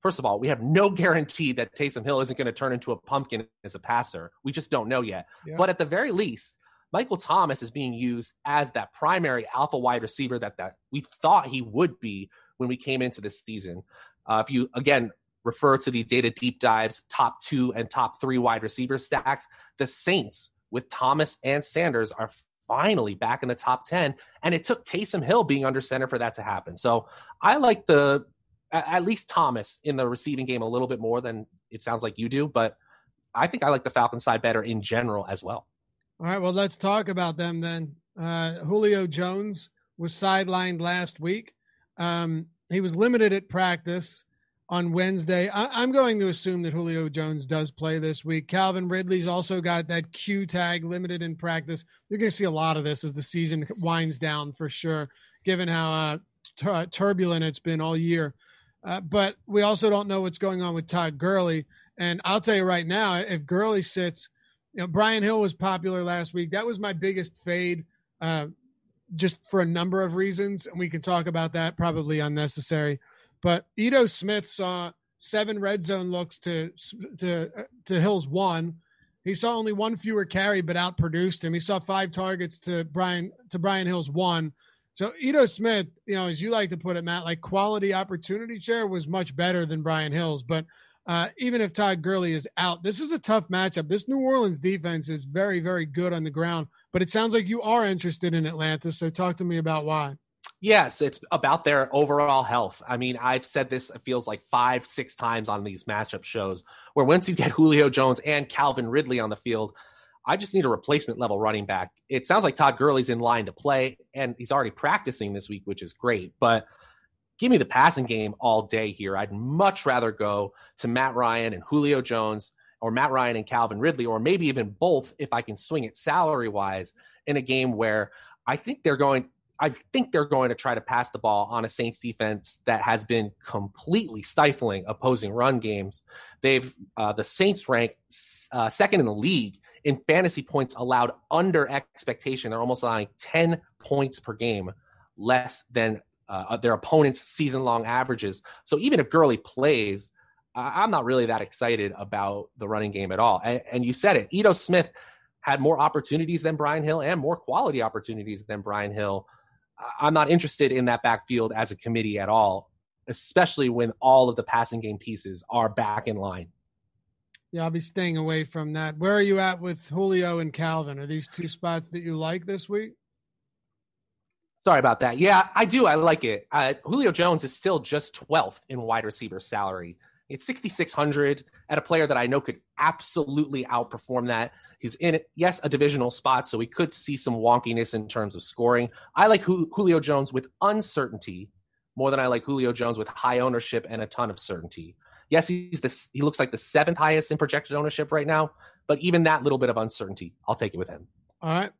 First of all, we have no guarantee that Taysom Hill isn't going to turn into a pumpkin as a passer. We just don't know yet. Yeah. But at the very least, Michael Thomas is being used as that primary alpha wide receiver that, that we thought he would be when we came into this season. Uh, if you, again, refer to the data deep dives, top two and top three wide receiver stacks, the Saints with Thomas and Sanders are finally back in the top 10. And it took Taysom Hill being under center for that to happen. So I like the, at least Thomas in the receiving game a little bit more than it sounds like you do. But I think I like the Falcons side better in general as well. All right. Well, let's talk about them then. Uh, Julio Jones was sidelined last week. Um, he was limited at practice on Wednesday. I, am going to assume that Julio Jones does play this week. Calvin Ridley's also got that Q tag limited in practice. You're going to see a lot of this as the season winds down for sure, given how uh, t- turbulent it's been all year. Uh, but we also don't know what's going on with Todd Gurley. And I'll tell you right now, if Gurley sits, you know, Brian Hill was popular last week. That was my biggest fade, uh, just for a number of reasons. And we can talk about that, probably unnecessary. But Ito Smith saw seven red zone looks to to to Hill's one. He saw only one fewer carry, but outproduced him. He saw five targets to Brian to Brian Hill's one. So Ito Smith, you know, as you like to put it, Matt, like quality opportunity share was much better than Brian Hill's. But uh, even if Todd Gurley is out, this is a tough matchup. This New Orleans defense is very, very good on the ground. But it sounds like you are interested in Atlanta. So talk to me about why. Yes, it's about their overall health. I mean, I've said this, it feels like five, six times on these matchup shows where once you get Julio Jones and Calvin Ridley on the field, I just need a replacement level running back. It sounds like Todd Gurley's in line to play, and he's already practicing this week, which is great. But give me the passing game all day here. I'd much rather go to Matt Ryan and Julio Jones or Matt Ryan and Calvin Ridley, or maybe even both if I can swing it salary wise in a game where I think they're going I think they're going to try to pass the ball on a Saints defense that has been completely stifling opposing run games. They've uh, the Saints rank uh, second in the league in fantasy points allowed under expectation. They're almost allowing ten points per game less than uh, their opponent's season long averages. So even if Gurley plays, I'm not really that excited about the running game at all. And, and you said it, Ito Smith had more opportunities than Brian Hill and more quality opportunities than Brian Hill. I'm not interested in that backfield as a committee at all, especially when all of the passing game pieces are back in line. Yeah, I'll be staying away from that. Where are you at with Julio and Calvin? Are these two spots that you like this week? Sorry about that. Yeah, I do. I like it. Uh, Julio Jones is still just 12th in wide receiver salary. It's 6,600 at a player that I know could absolutely outperform that. He's in, yes, a divisional spot, so we could see some wonkiness in terms of scoring. I like Julio Jones with uncertainty more than I like Julio Jones with high ownership and a ton of certainty. Yes, he's the, he looks like the seventh highest in projected ownership right now, but even that little bit of uncertainty, I'll take it with him. All right.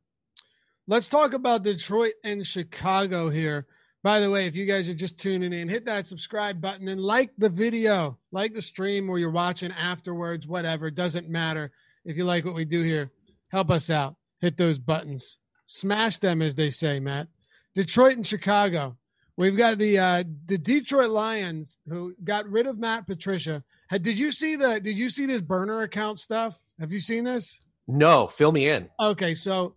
Let's talk about Detroit and Chicago here. By the way, if you guys are just tuning in, hit that subscribe button and like the video, like the stream or you're watching afterwards, whatever, doesn't matter. If you like what we do here, help us out. Hit those buttons, smash them, as they say, Matt. Detroit and Chicago. We've got the uh, the Detroit Lions who got rid of Matt Patricia. Did you see the Did you see this burner account stuff? Have you seen this? No, fill me in. Okay, so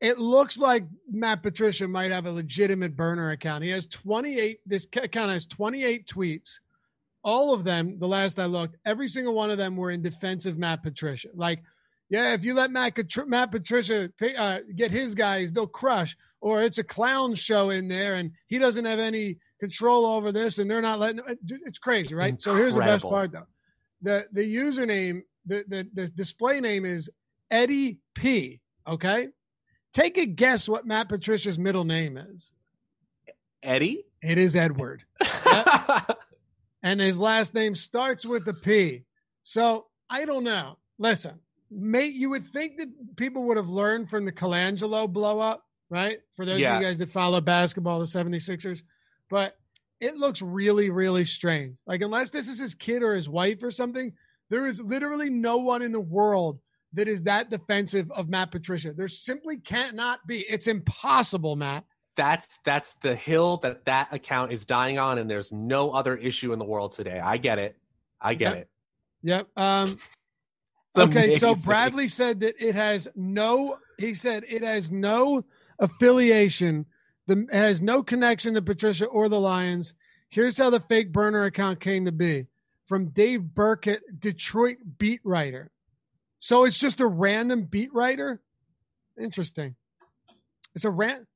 it looks like Matt Patricia might have a legitimate burner account. He has 28, this account has 28 tweets. All of them, the last I looked, every single one of them were in defense of Matt Patricia. Like, yeah, if you let Matt, Matt Patricia pay, uh, get his guys, they'll crush. Or it's a clown show in there and he doesn't have any control over this and they're not letting It's crazy, right? Incredible. So here's the best part though. The, the username, the, the, the display name is Eddie P. Okay. Take a guess what Matt Patricia's middle name is. Eddie? It is Edward. and his last name starts with a P. So I don't know. Listen, mate, you would think that people would have learned from the Colangelo blow up, right? For those yeah. of you guys that follow basketball, the 76ers. But it looks really, really strange. Like, unless this is his kid or his wife or something, there is literally no one in the world that is that defensive of Matt Patricia. There simply cannot be. It's impossible, Matt. That's that's the hill that that account is dying on, and there's no other issue in the world today. I get it. I get yep. it. Yep. Um, okay, so Bradley said that it has no. He said it has no affiliation, the it has no connection to Patricia or the Lions. Here's how the fake burner account came to be from Dave Birkett, Detroit beat writer. So it's just a random beat writer. Interesting. It's a rant.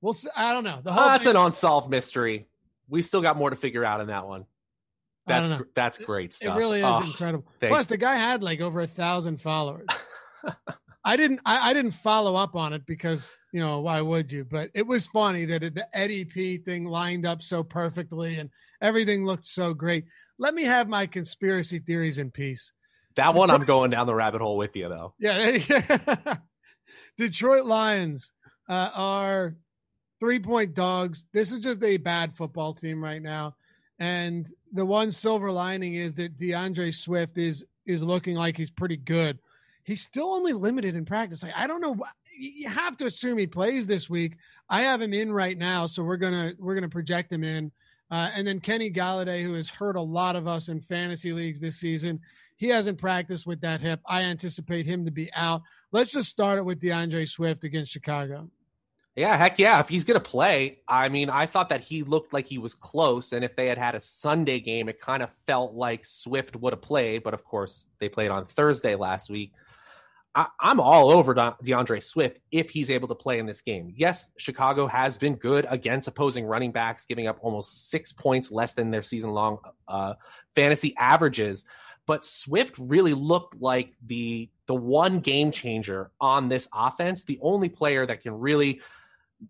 Well, I don't know. The whole oh, that's thing- an unsolved mystery. We still got more to figure out in that one. That's that's great stuff. It really is oh, incredible. Plus, the guy had like over a thousand followers. I didn't I, I, didn't follow up on it because you know why would you? But it was funny that it, the Eddie P thing lined up so perfectly and everything looked so great. Let me have my conspiracy theories in peace. That one I'm going down the rabbit hole with you though. Yeah. Detroit Lions uh, are three point dogs. This is just a bad football team right now. And the one silver lining is that DeAndre Swift is is looking like he's pretty good he's still only limited in practice. Like, I don't know. You have to assume he plays this week. I have him in right now, so we're gonna we're gonna project him in. Uh, and then Kenny Golladay, who has hurt a lot of us in fantasy leagues this season, he hasn't practiced with that hip. I anticipate him to be out. Let's just start it with DeAndre Swift against Chicago. Yeah, heck yeah. If he's going to play, I mean, I thought that he looked like he was close. And if they had had a Sunday game, it kind of felt like Swift would have played. But of course, they played on Thursday last week. I, am all over DeAndre Swift if he's able to play in this game. Yes, Chicago has been good against opposing running backs, giving up almost six points less than their season long uh, fantasy averages. But Swift really looked like the the one game changer on this offense, the only player that can really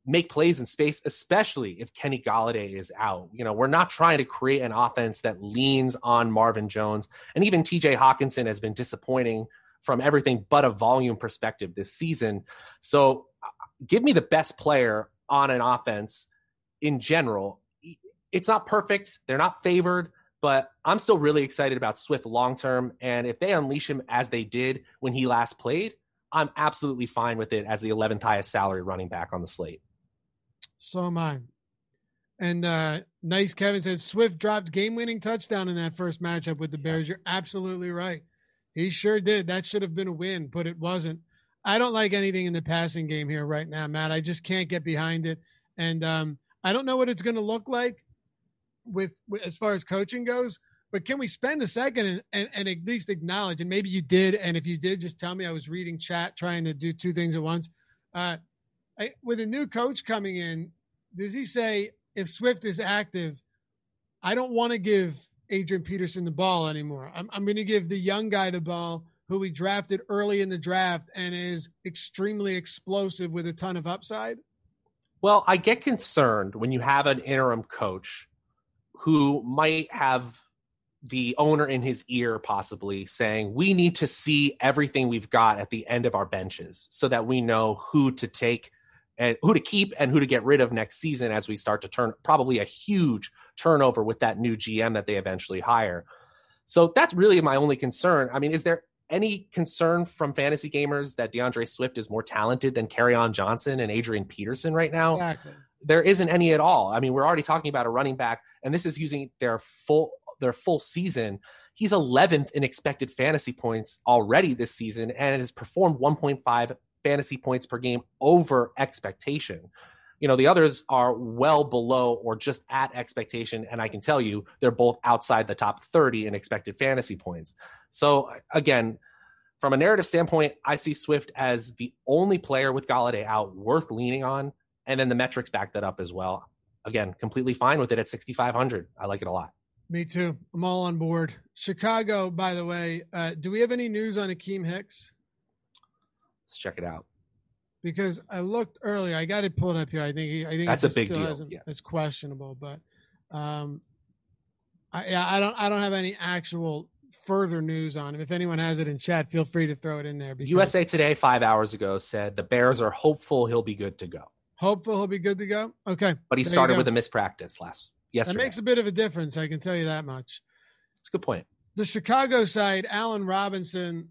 make plays in space, especially if Kenny Golladay is out. You know, we're not trying to create an offense that leans on Marvin Jones. And even TJ Hockenson has been disappointing from everything but a volume perspective this season. So give me the best player on an offense in general. It's not perfect. They're not favored, but I'm still really excited about Swift long term. And if they unleash him as they did when he last played, I'm absolutely fine with it as the 11th highest salary running back on the slate. So am I. And uh, nice, Kevin said Swift dropped game winning touchdown in that first matchup with the Bears. You're absolutely right. He sure did. That should have been a win, but it wasn't. I don't like anything in the passing game here right now, Matt. I just can't get behind it, and um, I don't know what it's going to look like with, with, as far as coaching goes. But can we spend a second and, and, and at least acknowledge? And maybe you did, and if you did, just tell me. I was reading chat, trying to do two things at once. Uh, I, with a new coach coming in, does he say if Swift is active, I don't want to give Adrian Peterson the ball anymore. I'm, I'm going to give the young guy the ball who we drafted early in the draft and is extremely explosive with a ton of upside. Well, I get concerned when you have an interim coach who might have the owner in his ear possibly saying we need to see everything we've got at the end of our benches so that we know who to take and who to keep and who to get rid of next season as we start to turn probably a huge turnover with that new GM that they eventually hire. So that's really my only concern. I mean, is there any concern from fantasy gamers that DeAndre Swift is more talented than Kerryon Johnson and Adrian Peterson right now? Exactly. There isn't any at all. I mean, we're already talking about a running back, and this is using their full their full season. He's 11th in expected fantasy points already this season, and has performed 1.5 fantasy points per game over expectation. You know, the others are well below or just at expectation. And I can tell you they're both outside the top 30 in expected fantasy points. So, again, from a narrative standpoint, I see Swift as the only player with Golladay out worth leaning on. And then the metrics back that up as well. Again, completely fine with it at 6,500. I like it a lot. Me too. I'm all on board. Chicago, by the way, uh, do we have any news on Akiem Hicks? Let's check it out. Because I looked earlier, I got it pulled up here. I think he, I think that's a big deal. Yeah. It's questionable, but um, I, yeah, I don't I don't have any actual further news on him. If anyone has it in chat, feel free to throw it in there. Because USA Today five hours ago said the Bears are hopeful he'll be good to go. Hopeful he'll be good to go. Okay, but he started with a mispractice last yesterday. That makes a bit of a difference. I can tell you that much. It's a good point. The Chicago side, Allen Robinson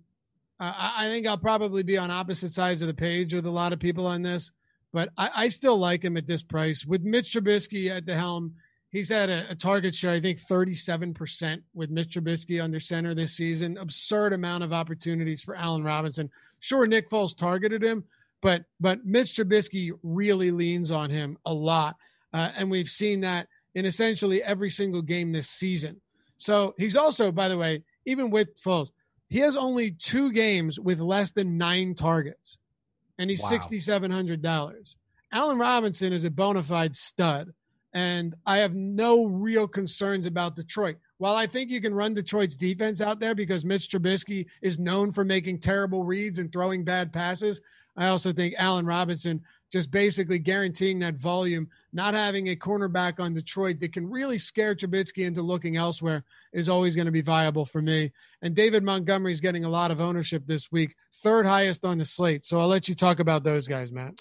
uh, I think I'll probably be on opposite sides of the page with a lot of people on this, but I, I still like him at this price. With Mitch Trubisky at the helm, he's had a, a target share, I think 37% with Mitch Trubisky under center this season. Absurd amount of opportunities for Allen Robinson. Sure, Nick Foles targeted him, but but Mitch Trubisky really leans on him a lot, uh, and we've seen that in essentially every single game this season. So he's also, by the way, even with Foles, he has only two games with less than nine targets, and he's Wow. sixty seven hundred dollars. Allen Robinson is a bona fide stud, and I have no real concerns about Detroit. While I think you can run Detroit's defense out there because Mitch Trubisky is known for making terrible reads and throwing bad passes, I also think Allen Robinson just basically guaranteeing that volume, not having a cornerback on Detroit that can really scare Trubisky into looking elsewhere is always going to be viable for me. And David Montgomery is getting a lot of ownership this week, third highest on the slate. So I'll let you talk about those guys, Matt.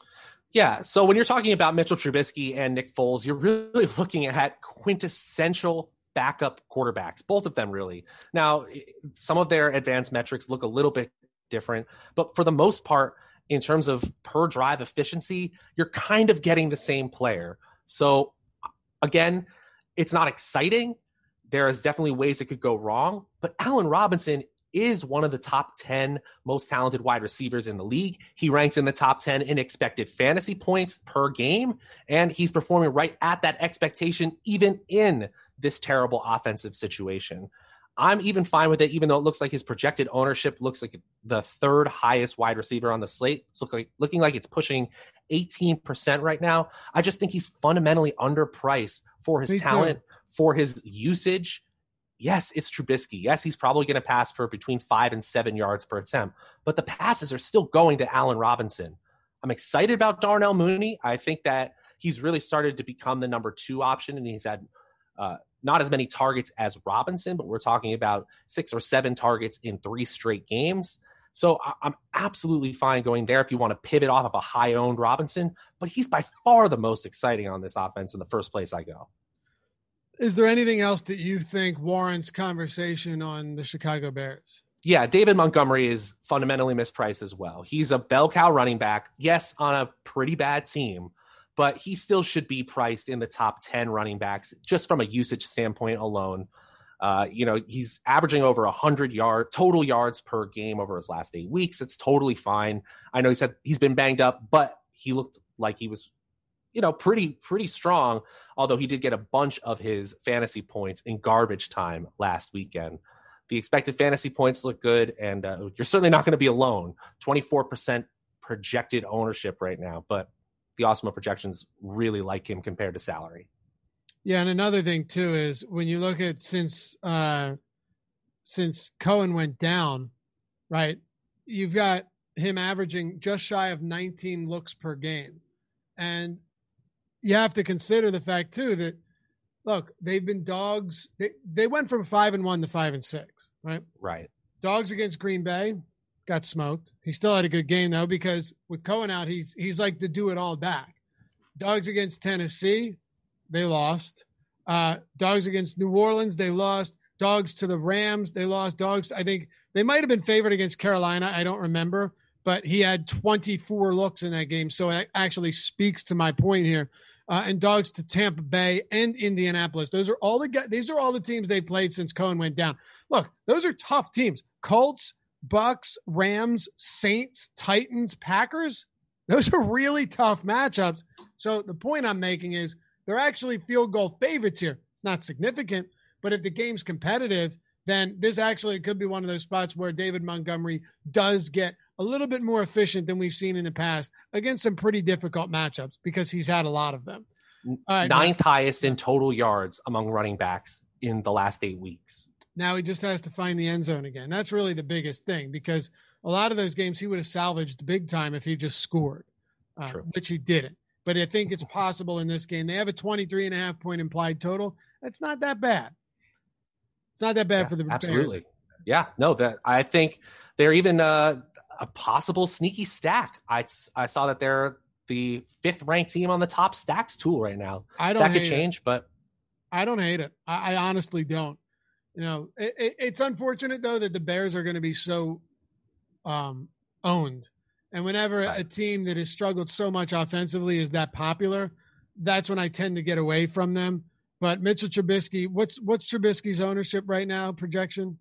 Yeah. So when you're talking about Mitchell Trubisky and Nick Foles, you're really looking at quintessential backup quarterbacks, both of them really. Now, some of their advanced metrics look a little bit different, but for the most part, in terms of per drive efficiency, you're kind of getting the same player. So again, it's not exciting. There is definitely ways it could go wrong, but Allen Robinson is one of the top 10 most talented wide receivers in the league. He ranks in the top 10 in expected fantasy points per game, and he's performing right at that expectation, even in this terrible offensive situation. I'm even fine with it, even though it looks like his projected ownership looks like the third highest wide receiver on the slate. It's look like, looking like it's pushing 18% right now. I just think he's fundamentally underpriced for his Me too. talent, for his usage. Yes, it's Trubisky. Yes, he's probably going to pass for between five and seven yards per attempt, but the passes are still going to Allen Robinson. I'm excited about Darnell Mooney. I think that he's really started to become the number two option, and he's had uh, not as many targets as Robinson, but we're talking about six or seven targets in three straight games. So I'm absolutely fine going there if you want to pivot off of a high owned Robinson, but he's by far the most exciting on this offense in the first place I go. Is there anything else that you think warrants conversation on the Chicago Bears? Yeah, David Montgomery is fundamentally mispriced as well. He's a bell cow running back, yes, on a pretty bad team, but he still should be priced in the top 10 running backs just from a usage standpoint alone. Uh, you know, he's averaging over 100 yard total yards per game over his last eight weeks. It's totally fine. I know he said he's been banged up, but he looked like he was, you know, pretty pretty strong. Although he did get a bunch of his fantasy points in garbage time last weekend. The expected fantasy points look good, and uh, you're certainly not going to be alone. 24% projected ownership right now, but the Awesemo projections really like him compared to salary. Yeah, and another thing too is when you look at since uh since Cohen went down, right? You've got him averaging just shy of 19 looks per game. And you have to consider the fact too that look, they've been dogs. They they went from 5 and 1 to 5 and 6, right? Right. Dogs against Green Bay got smoked. He still had a good game though because with Cohen out, he's he's like the do it all back. Dogs against Tennessee, they lost. Uh, dogs against New Orleans, they lost. Dogs to the Rams, they lost. Dogs, I think they might have been favored against Carolina. I don't remember, but he had 24 looks in that game. So it actually speaks to my point here. Uh, and dogs to Tampa Bay and Indianapolis. Those are all the guys, these are all the teams they played since Cohen went down. Look, those are tough teams. Colts, Bucs, Rams, Saints, Titans, Packers. Those are really tough matchups. So the point I'm making is they're actually field goal favorites here. It's not significant, but if the game's competitive, then this actually could be one of those spots where David Montgomery does get a little bit more efficient than we've seen in the past against some pretty difficult matchups because he's had a lot of them. Right, Ninth highest in total yards among running backs in the last eight weeks. Now he just has to find the end zone again. That's really the biggest thing because a lot of those games he would have salvaged big time if he just scored, uh, which he didn't. But I think it's possible in this game. They have a 23 and a half point implied total. That's not that bad. It's not that bad Yeah, for the Bears. absolutely. Yeah, no, that I think they're even uh, a possible sneaky stack. I I saw that they're the fifth ranked team on the top stacks tool right now. I don't that could hate it. change, but I don't hate it. I, I honestly don't. You know, it, it, it's unfortunate though that the Bears are going to be so um, owned, and whenever a team that has struggled so much offensively is that popular, that's when I tend to get away from them. But Mitchell Trubisky, what's what's Trubisky's ownership right now projection?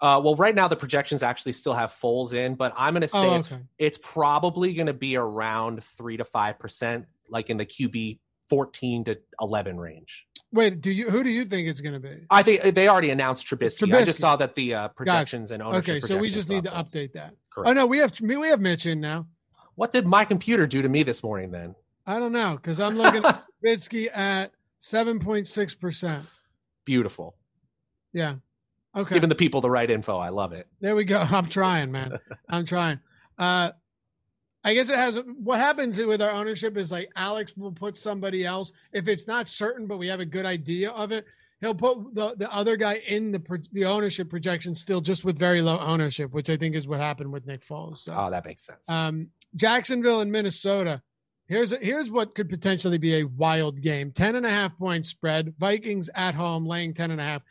Uh, well, right now the projections actually still have Foles in, but I'm going to say Oh, it's it's probably going to be around three to five percent, like in the QB 14 to 11 range. Wait, do you? Who do you think it's going to be? I think they already announced Trubisky. I just saw that the uh, projections and ownership. Okay, so we just need to update that. Correct. Oh no, we have we have Mitch in now. What did my computer do to me this morning? Then I don't know because I'm looking at Trubisky at seven point six percent. beautiful. Yeah. Okay. Giving the people the right info. I love it. There we go. I'm trying, man. I'm trying. Uh, I guess it has. What happens with our ownership is like Alex will put somebody else if it's not certain, but we have a good idea of it. He'll put the, the other guy in the the ownership projection still just with very low ownership, which I think is what happened with Nick Foles. So, Oh, that makes sense. um, Jacksonville and Minnesota. Here's here's what could potentially be a wild game. 10 and a half point spread. Vikings at home laying 10 and a half.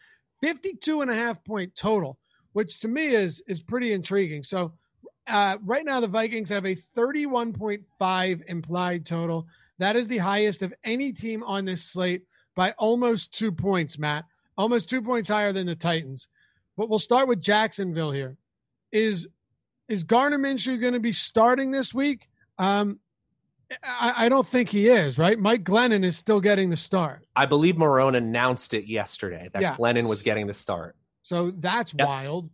52 and a half point total, which to me is is pretty intriguing. So uh, right now the Vikings have a 31.5 implied total. That is the highest of any team on this slate by almost two points, Matt. Almost two points higher than the Titans. But we'll start with Jacksonville here. Is is Gardner Minshew going to be starting this week? Um, I, I don't think he is. Right, Mike Glennon is still getting the start, I believe Marrone announced it yesterday that Yeah. Glennon was getting the start. so that's Yep. wild.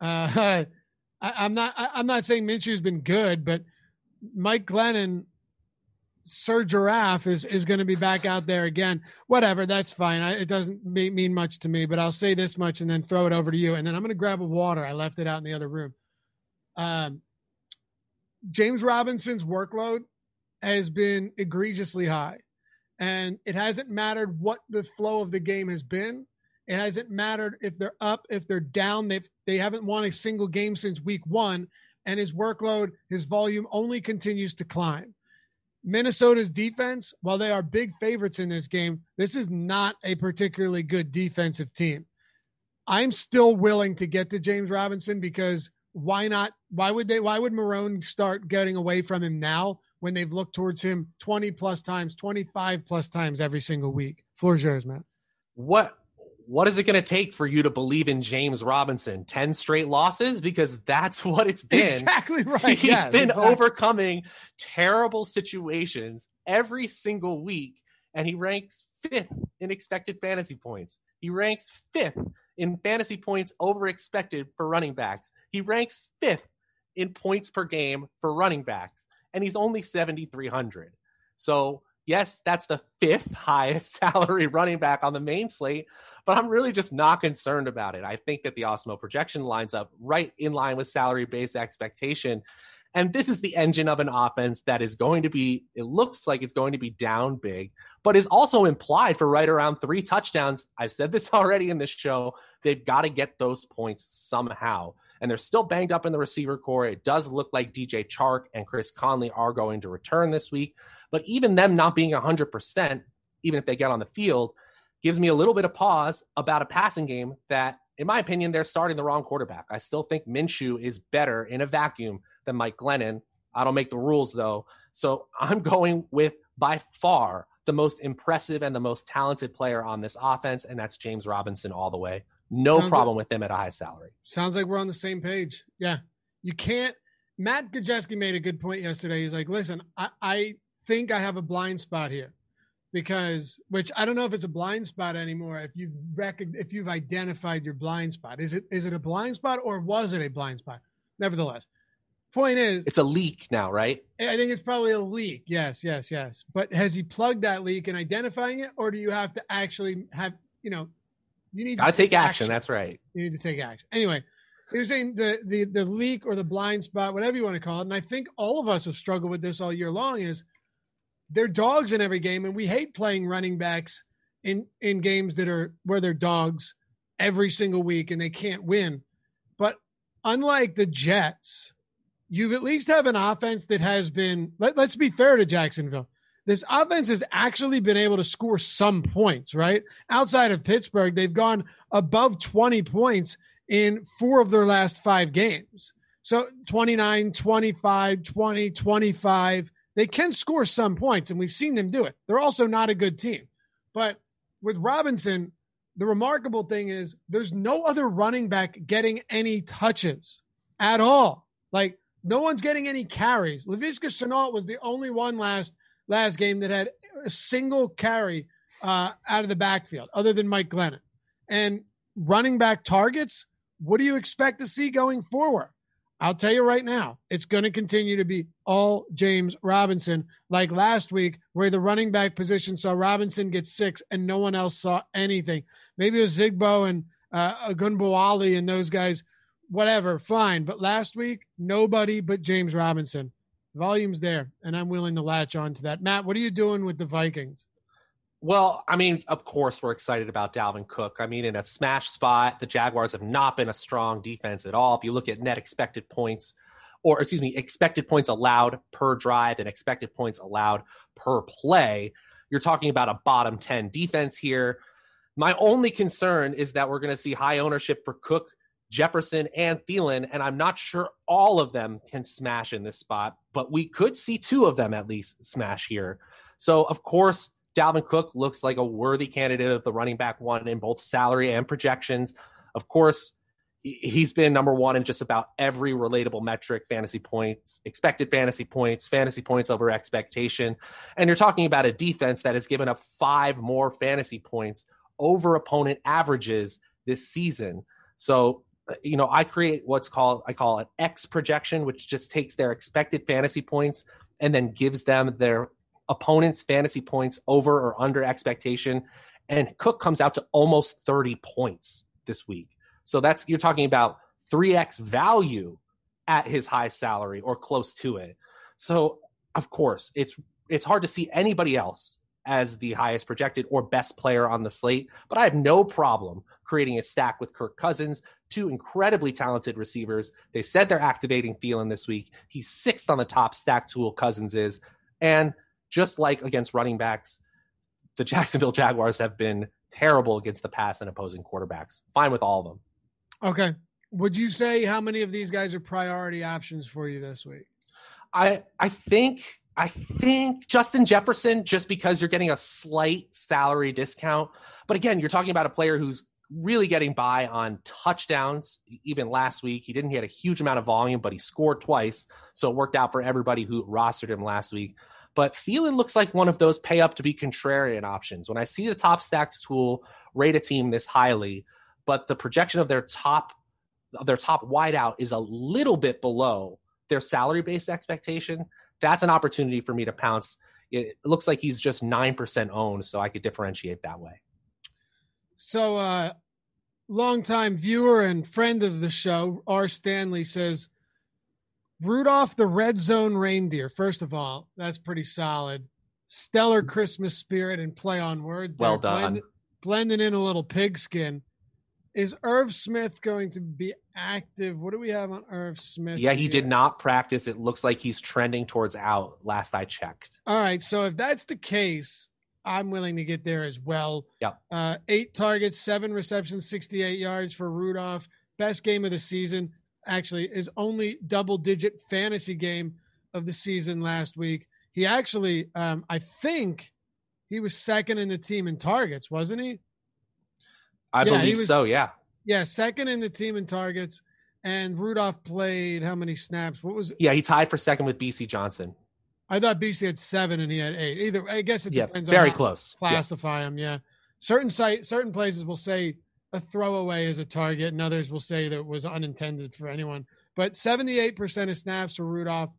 Uh, I, I'm not. I, I'm not saying Minshew's been good, but Mike Glennon, Sir Giraffe is is going to be back out there again. Whatever, that's fine. I, it doesn't me- mean much to me, but I'll say this much and then throw it over to you, and then I'm going to grab a water. I left it out in the other room. Um, James Robinson's workload has been egregiously high, and it hasn't mattered what the flow of the game has been. It hasn't mattered if they're up, if they're down. They've they haven't won a single game since week one, and his workload, his volume only continues to climb. Minnesota's defense, while they are big favorites in this game, this is not a particularly good defensive team. I'm still willing to get to James Robinson because why not? Why would they? Why would Marrone start getting away from him now when they've looked towards him 20 plus times, 25 plus times every single week? Floor's yours, man. What what is it going to take for you to believe in James Robinson? 10 straight losses because that's what it's been. Exactly right. He's Yes, been exactly. overcoming terrible situations every single week and he ranks 5th in expected fantasy points. He ranks 5th in fantasy points over expected for running backs. He ranks 5th in points per game for running backs and he's only 7300. So, yes, that's the fifth highest salary running back on the main slate, but I'm really just not concerned about it. I think that the Awesemo projection lines up right in line with salary based expectation. And this is the engine of an offense that is going to be, it looks like it's going to be down big, but is also implied for right around three touchdowns. I've said this already in this show. They've got to get those points somehow. And they're still banged up in the receiver corps. It does look like DJ Chark and Chris Conley are going to return this week. But even them not being 100%, even if they get on the field, gives me a little bit of pause about a passing game that, in my opinion, they're starting the wrong quarterback. I still think Minshew is better in a vacuum than Mike Glennon. I don't make the rules, though. So I'm going with by far the most impressive and the most talented player on this offense, and that's James Robinson all the way. No Sounds problem with him at a high salary. Sounds like we're on the same page. Yeah. You can't. Matt Gajewski made a good point yesterday. He's like, listen, I, I think I have a blind spot here because, which I don't know if it's a blind spot anymore. If you've rec- if you've identified your blind spot, is it is it a blind spot or was it a blind spot? Nevertheless, point is, It's a leak now, right? I think it's probably a leak. Yes, yes, yes. But has he plugged that leak and identifying it, or do you have to actually have, you know, you need to to take action. That's right. you need to take action. Anyway, he was saying the the the leak or the blind spot, whatever you want to call it, and I think all of us have struggled with this all year long. Is they're dogs in every game, and we hate playing running backs in in games that are where they're dogs every single week and they can't win. But unlike the Jets, you've at least have an offense that has been. Let, let's be fair to Jacksonville. This offense has actually been able to score some points, right? Outside of Pittsburgh, they've gone above 20 points in four of their last five games. So 29, 25, 20, 25. They can score some points, and we've seen them do it. They're also not a good team. But with Robinson, the remarkable thing is there's no other running back getting any touches at all. Like no one's getting any carries. Laviska Shenault was the only one last last game that had a single carry uh, out of the backfield, other than Mike Glennon. And running back targets, what do you expect to see going forward? I'll tell you right now, it's going to continue to be all James Robinson, like last week, where the running back position saw Robinson get six and no one else saw anything. Maybe it was Zigbo and uh, Ogunbowale and those guys, whatever, fine. But last week, nobody but James Robinson. Volume's there, and I'm willing to latch on to that. Matt, what are you doing with the Vikings? Well, I mean, of course, we're excited about Dalvin Cook. I mean, in a smash spot, the Jaguars have not been a strong defense at all. If you look at net expected points, or excuse me, expected points allowed per drive and expected points allowed per play, you're talking about a bottom 10 defense here. My only concern is that we're going to see high ownership for Cook, Jefferson, and Thielen, and I'm not sure all of them can smash in this spot, but we could see two of them at least smash here. So, of course, Dalvin Cook looks like a worthy candidate of the running back one in both salary and projections. Of course, he's been number one in just about every relatable metric fantasy points, expected fantasy points, fantasy points over expectation. And you're talking about a defense that has given up five more fantasy points over opponent averages this season. So, you know, I create what's called, I call it X projection, which just takes their expected fantasy points and then gives them their opponent's fantasy points over or under expectation. And Cook comes out to almost 30 points this week. So that's, you're talking about 3x value at his high salary or close to it. So, of course, it's it's hard to see anybody else as the highest projected or best player on the slate, but I have no problem creating a stack with Kirk Cousins, two incredibly talented receivers. They said they're activating Thielen this week. He's sixth on the top stack tool, Cousins is. And just like against running backs, the Jacksonville Jaguars have been terrible against the pass and opposing quarterbacks. Fine with all of them. Okay. Would you say how many of these guys are priority options for you this week? I I think I think Justin Jefferson just because you're getting a slight salary discount. But again, you're talking about a player who's really getting by on touchdowns. Even last week, he didn't get a huge amount of volume, but he scored twice. So it worked out for everybody who rostered him last week. But Thielen looks like one of those pay up to be contrarian options. When I see the top stacked tool rate a team this highly, but the projection of their top of their top wideout is a little bit below their salary based expectation, that's an opportunity for me to pounce. It looks like he's just 9% owned, so I could differentiate that way. So, uh, longtime viewer and friend of the show, R. Stanley says, Rudolph the Red Zone Reindeer. First of all, that's pretty solid. Stellar Christmas spirit and play on words. Well done. Blend, blending in a little pigskin. Is Irv Smith going to be active? What do we have on Irv Smith? Yeah, he here? did not practice. It looks like he's trending towards out last I checked. All right. So if that's the case, I'm willing to get there as well. Yeah. Uh, eight targets, seven receptions, 68 yards for Rudolph. Best game of the season actually his only double digit fantasy game of the season last week. He actually, um, I think he was second in the team in targets, wasn't he? I Yeah, he believe was- so, yeah. Yeah, second in the team in targets. And Rudolph played how many snaps? What was it? Yeah, he tied for second with Bisi Johnson. I thought Bisi had seven and he had eight. Either I guess it Yeah, depends very on how close. Yeah. Classify them, yeah. Certain site, certain places will say a throwaway as a target, and others will say that it was unintended for anyone. But seventy-eight percent of snaps for Rudolph,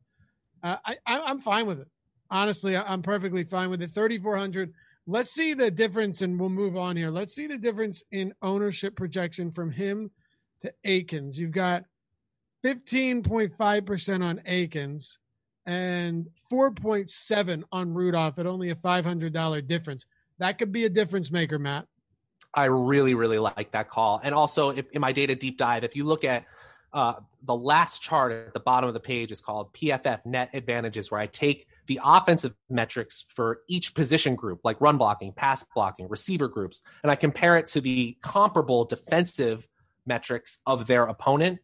uh, I, I'm fine with it. Honestly, I'm perfectly fine with it. Thirty-four hundred. Let's see the difference, and we'll move on here. Let's see the difference in ownership projection from him to Akins. You've got 15.5% on Akins and 4.7 on Rudolph at only a $500 difference. That could be a difference maker, Matt. I really, really like that call. And also, if, in my data deep dive, if you look at uh, the last chart at the bottom of the page is called PFF net advantages, where I take the offensive metrics for each position group, like run blocking, pass blocking, receiver groups, and I compare it to the comparable defensive metrics of their opponent.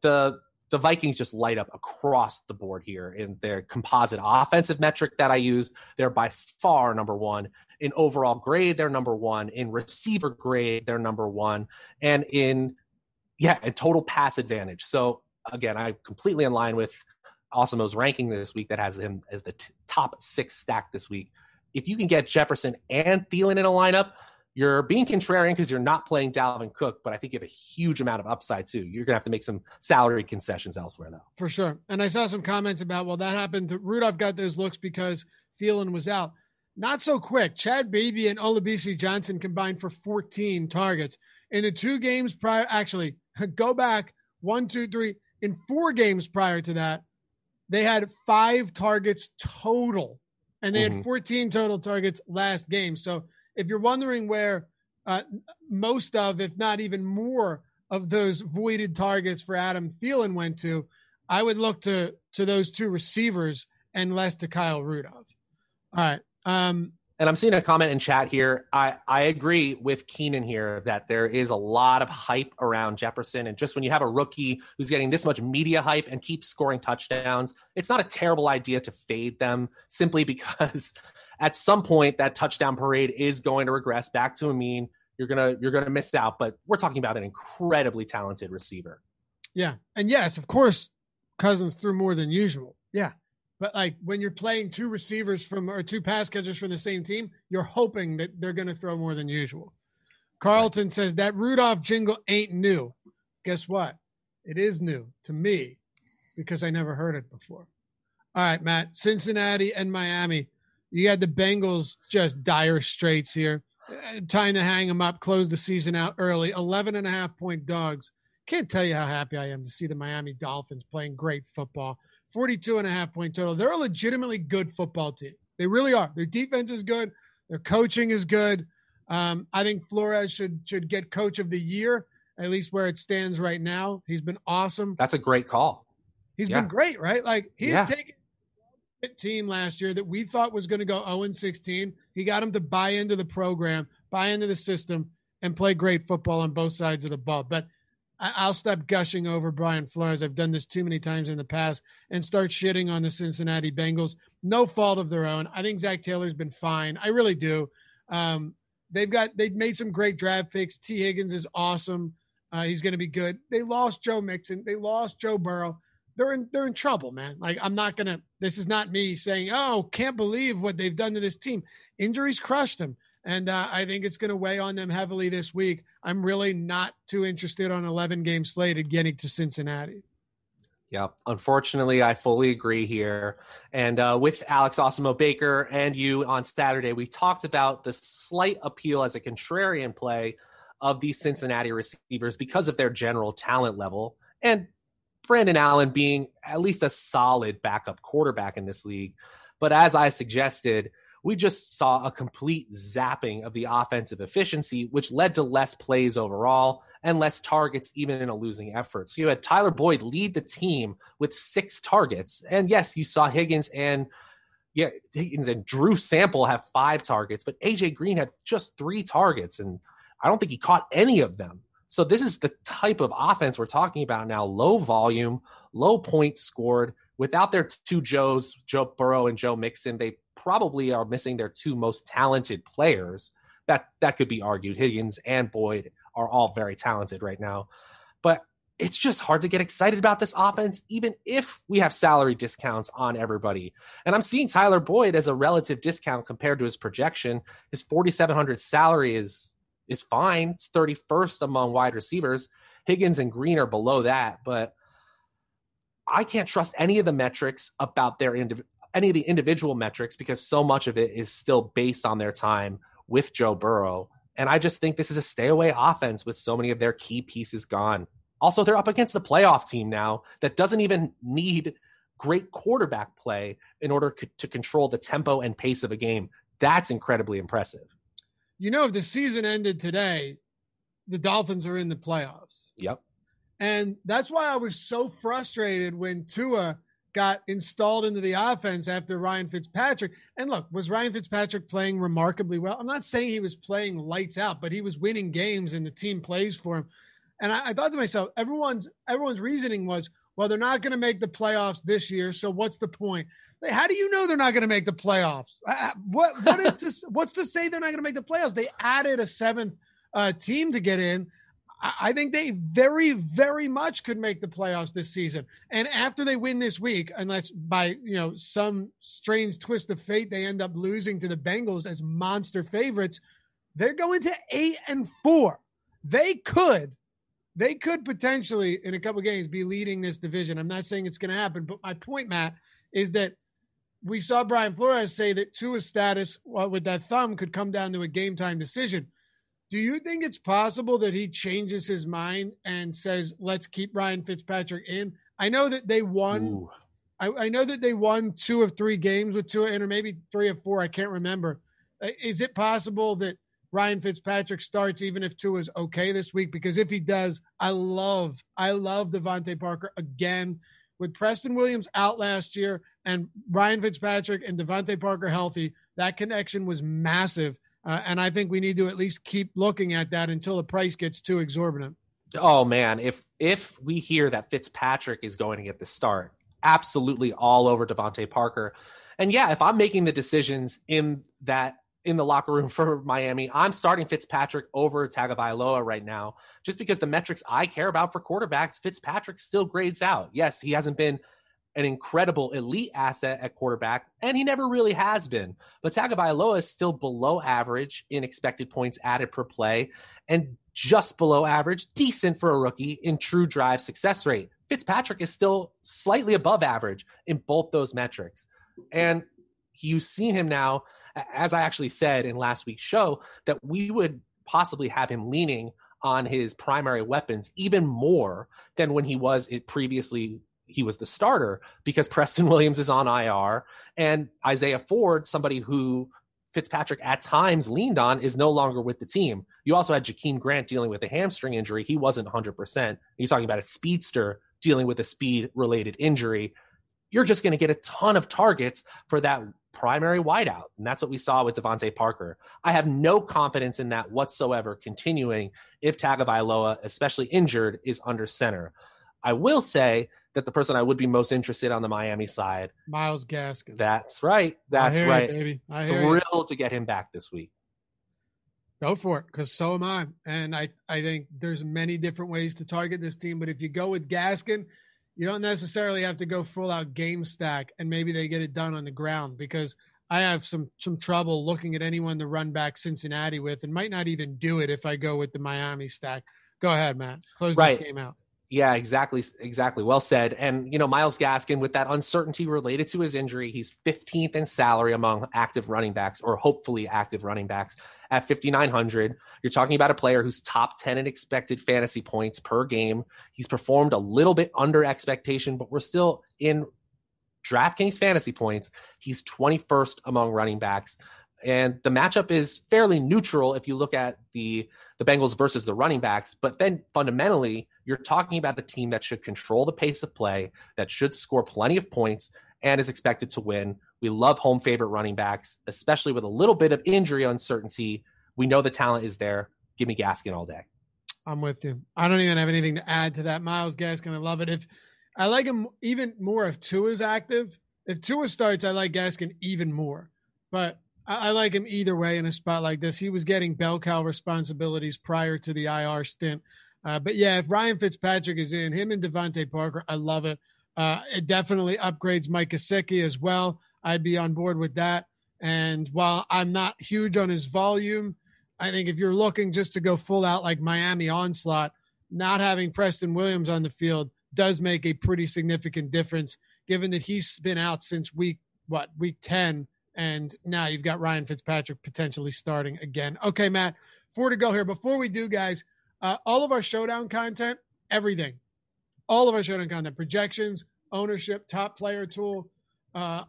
The the Vikings just light up across the board here in their composite offensive metric that I use. They're by far number one in overall grade. They're number one in receiver grade. They're number one, and in yeah, in total pass advantage. So again, I'm completely in line with Awesemo's ranking this week that has him as the t- top six stack this week. If you can get Jefferson and Thielen in a lineup, you're being contrarian because you're not playing Dalvin Cook, but I think you have a huge amount of upside too. You're gonna have to make some salary concessions elsewhere though. For sure. And I saw some comments about, well, that happened to Rudolph got those looks because Thielen was out. Not so quick. Chad Beebe and Olabisi Johnson combined for 14 targets. In the two games prior, actually, go back one, two, three. In four games prior to that, they had five targets total, and they Mhm. had 14 total targets last game. So if you're wondering where uh, most of, if not even more, of those voided targets for Adam Thielen went to, I would look to to those two receivers and less to Kyle Rudolph. All right. Um, And I'm seeing a comment in chat here. I, I agree with Keenan here that there is a lot of hype around Jefferson. And just when you have a rookie who's getting this much media hype and keeps scoring touchdowns, it's not a terrible idea to fade them simply because at some point that touchdown parade is going to regress back to a mean. You're gonna you're gonna miss out. But we're talking about an incredibly talented receiver. Yeah. And yes, of course, Cousins threw more than usual. Yeah. But like when you're playing two receivers from or two pass catchers from the same team, you're hoping that they're going to throw more than usual. Carlton says that Rudolph jingle ain't new. Guess what? It is new to me because I never heard it before. All right, Matt, Cincinnati and Miami. You had the Bengals just dire straits here. Uh, Time to hang them up, close the season out early. 11 and a half point dogs. Can't tell you how happy I am to see the Miami Dolphins playing great football. 42 and a half point total. They're a legitimately good football team. They really are. Their defense is good. Their coaching is good. Um, I think Flores should should get coach of the year, at least where it stands right now. He's been awesome. That's a great call. He's Yeah. been great, right? Like he's Yeah. taken team last year that we thought was going to go 0 16. He got him to buy into the program, buy into the system, and play great football on both sides of the ball. But I'll stop gushing over Brian Flores. I've done this too many times in the past and start shitting on the Cincinnati Bengals. No fault of their own. I think Zac Taylor's been fine. I really do. Um, they've got they've made some great draft picks. Tee Higgins is awesome. Uh, he's going to be good. They lost Joe Mixon. They lost Joe Burrow. They're in they're in trouble, man. Like I'm not gonna. This is not me saying, "Oh, can't believe what they've done to this team." Injuries crushed them, and uh, I think it's going to weigh on them heavily this week. I'm really not too interested on 11 game slated getting to Cincinnati. Yeah, Unfortunately, I fully agree here. And uh, with Alex Awesemo Baker and you on Saturday, we talked about the slight appeal as a contrarian play of these Cincinnati receivers because of their general talent level. And Brandon Allen being at least a solid backup quarterback in this league. But as I suggested, we just saw a complete zapping of the offensive efficiency, which led to less plays overall and less targets, even in a losing effort. So you had Tyler Boyd lead the team with six targets. And yes, you saw Higgins and yeah, Higgins and Drew Sample have five targets, but AJ Green had just three targets. And I don't think he caught any of them. So this is the type of offense we're talking about now. Low volume, low points scored. Without their two Joes, Joe Burrow and Joe Mixon, they probably are missing their two most talented players. That that could be argued. Higgins and Boyd are all very talented right now. But it's just hard to get excited about this offense, even if we have salary discounts on everybody. And I'm seeing Tyler Boyd as a relative discount compared to his projection. His 4,700 salary is is fine. It's 31st among wide receivers. Higgins and Green are below that, but I can't trust any of the metrics about their indiv- any of the individual metrics because so much of it is still based on their time with Joe Burrow. And I just think this is a stay away offense with so many of their key pieces gone. Also, they're up against a playoff team now that doesn't even need great quarterback play in order to control the tempo and pace of a game. That's incredibly impressive. You know, if the season ended today, the Dolphins are in the playoffs. Yep. And that's why I was so frustrated when Tua got installed into the offense after Ryan Fitzpatrick. And look, was Ryan Fitzpatrick playing remarkably well? I'm not saying he was playing lights out, but he was winning games and the team plays for him. And I, I thought to myself, everyone's everyone's reasoning was, well, they're not going to make the playoffs this year. So what's the point? How do you know they're not going to make the playoffs? Uh, What what is this? What's to say they're not going to make the playoffs? They added a seventh uh, team to get in. I I think they very, very much could make the playoffs this season. And after they win this week, unless by you know some strange twist of fate they end up losing to the Bengals as monster favorites, they're going to eight and four. They could, they could potentially in a couple games be leading this division. I'm not saying it's going to happen, but my point, Matt, is that we saw Brian Flores say that Tua's status uh, with that thumb could come down to a game time decision. Do you think it's possible that he changes his mind and says, "Let's keep Ryan Fitzpatrick in"? I know that they won. I, I know that they won two of three games with Tua in, or maybe three of four. I can't remember. Uh, Is it possible that Ryan Fitzpatrick starts even if Tua is okay this week? Because if he does, I love, I love DeVante Parker again. With Preston Williams out last year and Ryan Fitzpatrick and DeVante Parker healthy, that connection was massive. Uh, and I think we need to at least keep looking at that until the price gets too exorbitant. Oh man, if if we hear that Fitzpatrick is going to get the start, absolutely all over DeVante Parker. And yeah, if I'm making the decisions in that in the locker room for Miami, I'm starting Fitzpatrick over Tagovailoa right now, just because the metrics I care about for quarterbacks, Fitzpatrick still grades out. Yes, he hasn't been an incredible elite asset at quarterback, and he never really has been. But Tagovailoa is still below average in expected points added per play, and just below average, decent for a rookie in true drive success rate. Fitzpatrick is still slightly above average in both those metrics. And you've seen him now, as I actually said in last week's show, that we would possibly have him leaning on his primary weapons even more than when he was previously he was the starter because Preston Williams is on IR and Isaiah Ford, somebody who Fitzpatrick at times leaned on, is no longer with the team. You also had Jakeem Grant dealing with a hamstring injury. He wasn't 100%. You're talking about a speedster dealing with a speed related injury. You're just going to get a ton of targets for that primary wideout. And that's what we saw with DeVante Parker. I have no confidence in that whatsoever continuing if Tagovailoa, especially injured, is under center. I will say that the person I would be most interested on the Miami side, Myles Gaskin. that's right. That's I hear you, right. baby. I hear you. Thrilled to get him back this week. Go for it, because so am I. And I, I think there's many different ways to target this team. But if you go with Gaskin, you don't necessarily have to go full out game stack, and maybe they get it done on the ground. Because I have some some trouble looking at anyone to run back Cincinnati with, and might not even do it if I go with the Miami stack. Go ahead, Matt. Close Right. this game out. Yeah, exactly. Exactly. Well said. And, you know, Myles Gaskin, with that uncertainty related to his injury, he's 15th in salary among active running backs or hopefully active running backs at 5,900. You're talking about a player who's top 10 in expected fantasy points per game. He's performed a little bit under expectation, but we're still in DraftKings fantasy points. He's 21st among running backs. And the matchup is fairly neutral if you look at the the Bengals versus the running backs. But then fundamentally, you're talking about a team that should control the pace of play, that should score plenty of points, and is expected to win. We love home favorite running backs, especially with a little bit of injury uncertainty. We know the talent is there. Give me Gaskin all day. I'm with you. I don't even have anything to add to that. Myles Gaskin, I love it. If I like him even more if Tua's active. If Tua starts, I like Gaskin even more. But I, like him either way in a spot like this. He was getting bell cow responsibilities prior to the IR stint. Uh, but yeah, if Ryan Fitzpatrick is in, him and DeVante Parker, I love it. Uh, it definitely upgrades Mike Gesicki as well. I'd be on board with that. And while I'm not huge on his volume, I think if you're looking just to go full out like Miami onslaught, not having Preston Williams on the field does make a pretty significant difference, given that he's been out since week what week ten, and now you've got Ryan Fitzpatrick potentially starting again. Okay, Matt, four to go here. Before we do, guys, uh, all of our showdown content, everything, all of our showdown content, projections, ownership, top player tool, uh,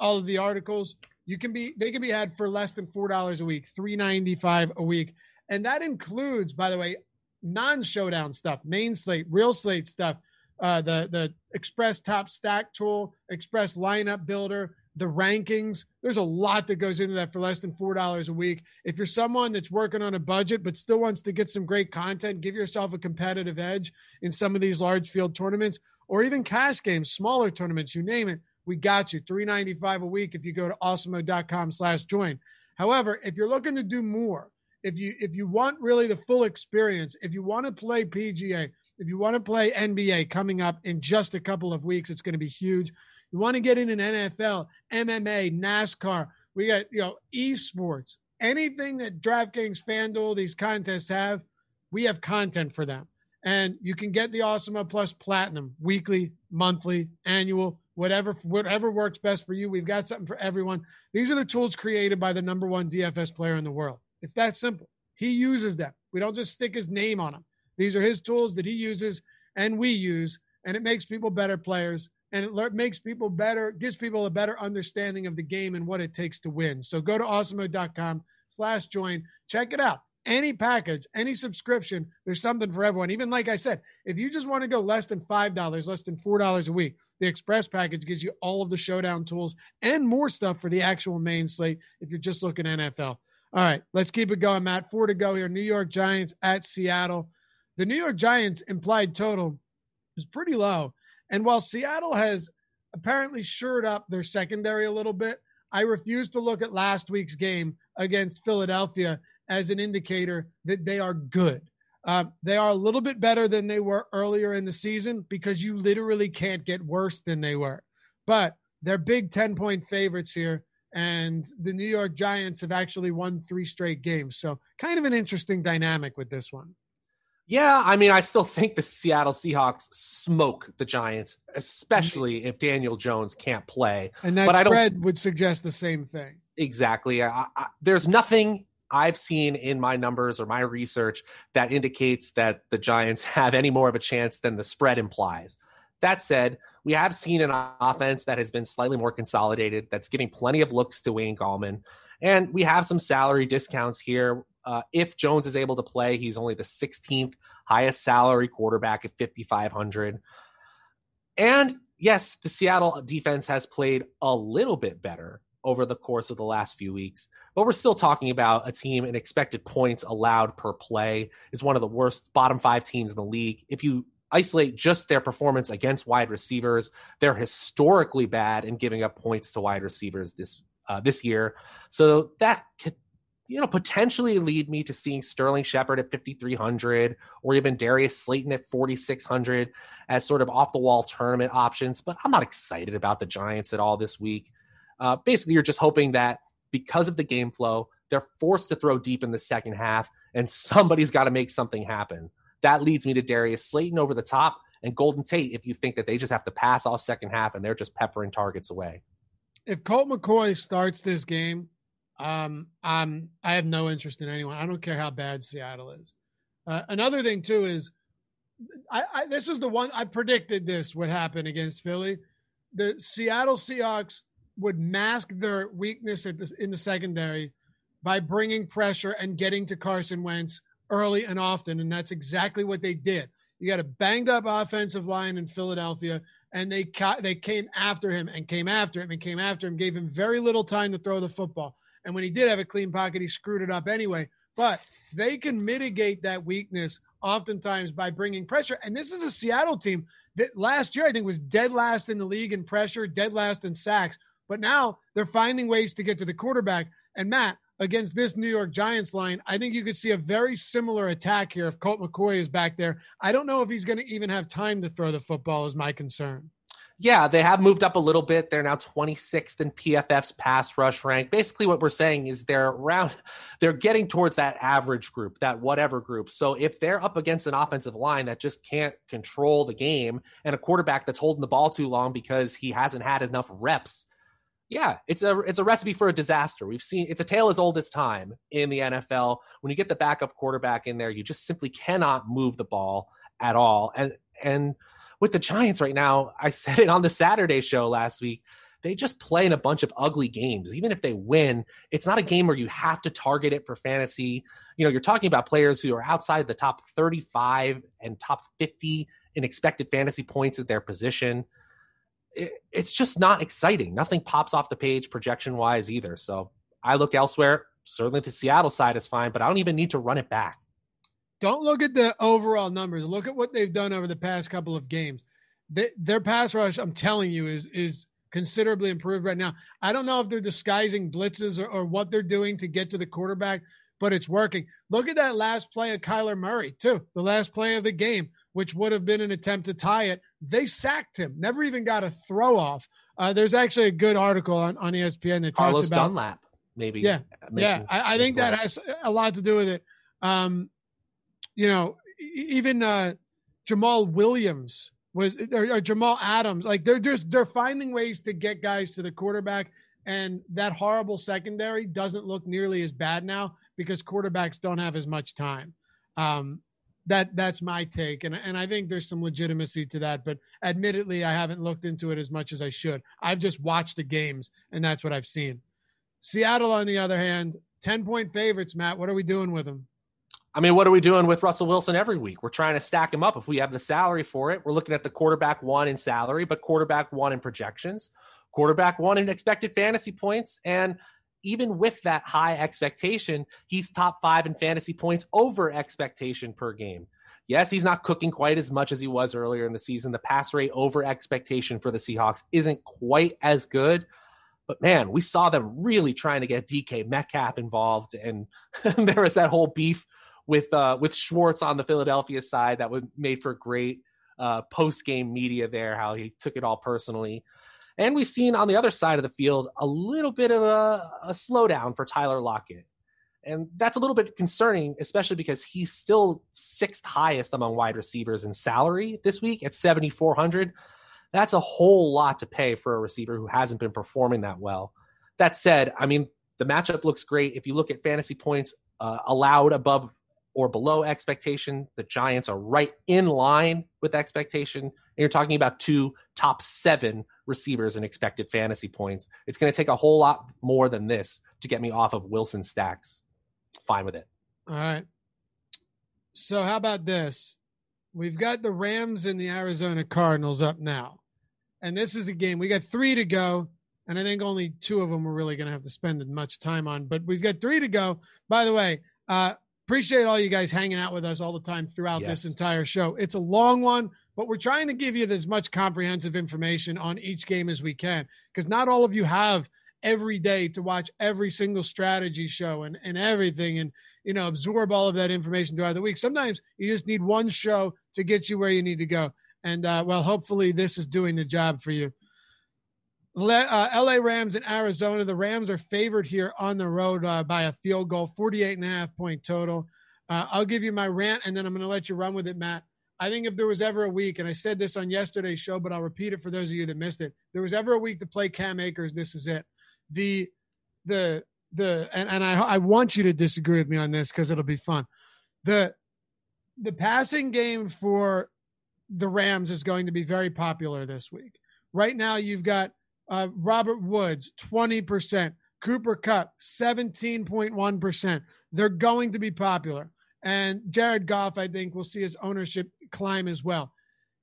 all of the articles, you can be they can be had for less than four dollars a week, three ninety five a week, and that includes, by the way, non showdown stuff, main slate, real slate stuff, uh, the the Express Top Stack tool, Express Lineup Builder, the rankings. There's a lot that goes into that for less than four dollars a week. If you're someone that's working on a budget but still wants to get some great content, give yourself a competitive edge in some of these large field tournaments. or even cash games, smaller tournaments, you name it, we got you. 395 a week if you go to awesemo.com slash join. However, if you're looking to do more, if you if you want really the full experience, if you want to play PGA, if you want to play NBA coming up in just a couple of weeks, it's going to be huge. You want to get in an NFL, MMA, NASCAR, we got, you know, esports, anything that DraftKings, FanDuel, these contests have, we have content for them. And you can get the Awesome Plus Platinum weekly, monthly, annual, whatever whatever works best for you. We've got something for everyone. These are the tools created by the number one DFS player in the world. It's that simple. He uses them. We don't just stick his name on them. These are his tools that he uses and we use, and it makes people better players and it makes people better, gives people a better understanding of the game and what it takes to win. So go to awesemo.com slash join. Check it out. Any package, any subscription, there's something for everyone. Even like I said, if you just want to go less than $5, less than $4 a week, the Express package gives you all of the showdown tools and more stuff for the actual main slate if you're just looking NFL. All right, let's keep it going, Matt. Four to go here. New York Giants at Seattle. The New York Giants implied total is pretty low. And while Seattle has apparently shored up their secondary a little bit, I refuse to look at last week's game against Philadelphia as an indicator that they are good. Uh, they are a little bit better than they were earlier in the season because you literally can't get worse than they were. But they're big 10 point favorites here. And the New York Giants have actually won three straight games. So, kind of an interesting dynamic with this one. Yeah, I mean, I still think the Seattle Seahawks smoke the Giants, especially if Daniel Jones can't play. And that but spread would suggest the same thing. Exactly. I, I, there's nothing I've seen in my numbers or my research that indicates that the Giants have any more of a chance than the spread implies. That said, we have seen an offense that has been slightly more consolidated, that's giving plenty of looks to Wayne Gallman. And we have some salary discounts here uh, if Jones is able to play, he's only the 16th highest salary quarterback at 5,500. And yes, the Seattle defense has played a little bit better over the course of the last few weeks, but we're still talking about a team in expected points allowed per play is one of the worst bottom five teams in the league. If you isolate just their performance against wide receivers, they're historically bad in giving up points to wide receivers this uh, this year. So that could you know, potentially lead me to seeing Sterling Shepard at 5,300 or even Darius Slayton at 4,600 as sort of off the wall tournament options. But I'm not excited about the Giants at all this week. Uh, basically, you're just hoping that because of the game flow, they're forced to throw deep in the second half and somebody's got to make something happen. That leads me to Darius Slayton over the top and Golden Tate if you think that they just have to pass off second half and they're just peppering targets away. If Colt McCoy starts this game, um, I'm I have no interest in anyone. I don't care how bad Seattle is. Uh, another thing too is, I, I this is the one I predicted this would happen against Philly. The Seattle Seahawks would mask their weakness the, in the secondary by bringing pressure and getting to Carson Wentz early and often, and that's exactly what they did. You got a banged up offensive line in Philadelphia, and they ca- they came after him and came after him and came after him, gave him very little time to throw the football. And when he did have a clean pocket, he screwed it up anyway. But they can mitigate that weakness oftentimes by bringing pressure. And this is a Seattle team that last year, I think, was dead last in the league in pressure, dead last in sacks. But now they're finding ways to get to the quarterback. And Matt, against this New York Giants line, I think you could see a very similar attack here if Colt McCoy is back there. I don't know if he's going to even have time to throw the football, is my concern. Yeah, they have moved up a little bit. They're now 26th in PFF's pass rush rank. Basically, what we're saying is they're around, they're getting towards that average group, that whatever group. So if they're up against an offensive line that just can't control the game and a quarterback that's holding the ball too long because he hasn't had enough reps, yeah, it's a it's a recipe for a disaster. We've seen it's a tale as old as time in the NFL. When you get the backup quarterback in there, you just simply cannot move the ball at all. And and with the Giants right now, I said it on the Saturday show last week. They just play in a bunch of ugly games. Even if they win, it's not a game where you have to target it for fantasy. You know, you're talking about players who are outside the top 35 and top 50 in expected fantasy points at their position. It, it's just not exciting. Nothing pops off the page projection wise either. So I look elsewhere. Certainly the Seattle side is fine, but I don't even need to run it back. Don't look at the overall numbers. Look at what they've done over the past couple of games. they, their pass rush, I'm telling you, is is considerably improved right now. I don't know if they're disguising blitzes or, or what they're doing to get to the quarterback, but it's working. Look at that last play of Kyler Murray, too. The last play of the game, which would have been an attempt to tie it. They sacked him, never even got a throw off. Uh, there's actually a good article on, on ESPN that Carlos talks about Dunlap, maybe. Yeah, making- yeah. I, I think that has a lot to do with it. Um, you know, even uh, Jamal Williams was or, or Jamal Adams. Like they're just they're finding ways to get guys to the quarterback, and that horrible secondary doesn't look nearly as bad now because quarterbacks don't have as much time. Um, that that's my take, and and I think there's some legitimacy to that. But admittedly, I haven't looked into it as much as I should. I've just watched the games, and that's what I've seen. Seattle, on the other hand, ten point favorites. Matt, what are we doing with them? I mean, what are we doing with Russell Wilson every week? We're trying to stack him up. If we have the salary for it, we're looking at the quarterback one in salary, but quarterback one in projections, quarterback one in expected fantasy points. And even with that high expectation, he's top five in fantasy points over expectation per game. Yes, he's not cooking quite as much as he was earlier in the season. The pass rate over expectation for the Seahawks isn't quite as good. But man, we saw them really trying to get DK Metcalf involved, and there was that whole beef with uh, with Schwartz on the Philadelphia side that would made for great uh, post game media there. How he took it all personally, and we've seen on the other side of the field a little bit of a, a slowdown for Tyler Lockett, and that's a little bit concerning, especially because he's still sixth highest among wide receivers in salary this week at seventy four hundred. That's a whole lot to pay for a receiver who hasn't been performing that well. That said, I mean the matchup looks great. If you look at fantasy points uh, allowed above or below expectation. The Giants are right in line with expectation. And you're talking about two top seven receivers in expected fantasy points. It's going to take a whole lot more than this to get me off of Wilson stacks. Fine with it. All right. So how about this? We've got the Rams and the Arizona Cardinals up now. And this is a game. We got three to go. And I think only two of them we're really going to have to spend much time on. But we've got three to go. By the way, uh, appreciate all you guys hanging out with us all the time throughout Yes. this entire show. It's a long one, but we're trying to give you as much comprehensive information on each game as we can because not all of you have every day to watch every single strategy show and, and everything and you know absorb all of that information throughout the week sometimes you just need one show to get you where you need to go and uh, well hopefully this is doing the job for you uh, LA Rams and Arizona. The Rams are favored here on the road uh, by a field goal, 48 and a half point total. Uh, I'll give you my rant and then I'm going to let you run with it, Matt. I think if there was ever a week, and I said this on yesterday's show, but I'll repeat it for those of you that missed it. There was ever a week to play Cam Akers. This is it. The, the, the, and, and I, I want you to disagree with me on this because it'll be fun. The, the passing game for the Rams is going to be very popular this week. Right now, you've got uh, Robert Woods, 20%. Cooper Kupp, 17.1%. They're going to be popular. And Jared Goff, I think, will see his ownership climb as well.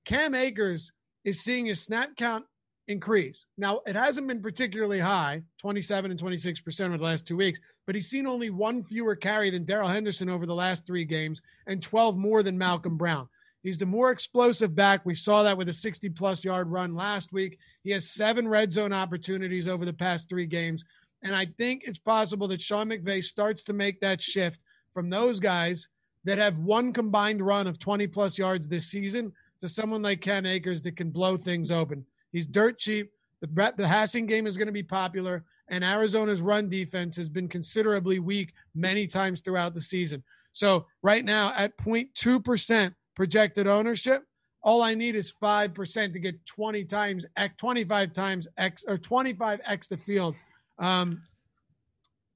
Cam Akers is seeing his snap count increase. Now, it hasn't been particularly high, 27 and 26% over the last two weeks, but he's seen only one fewer carry than Darrell Henderson over the last three games and 12 more than Malcolm Brown. He's the more explosive back. We saw that with a 60 plus yard run last week. He has seven red zone opportunities over the past three games. And I think it's possible that Sean McVay starts to make that shift from those guys that have one combined run of 20 plus yards this season to someone like Cam Akers that can blow things open. He's dirt cheap. The, the passing game is going to be popular, and Arizona's run defense has been considerably weak many times throughout the season. So, right now, at 0.2% projected ownership, all I need is 5% to get 20 times, X, 25 times X, or 25X the field. Um,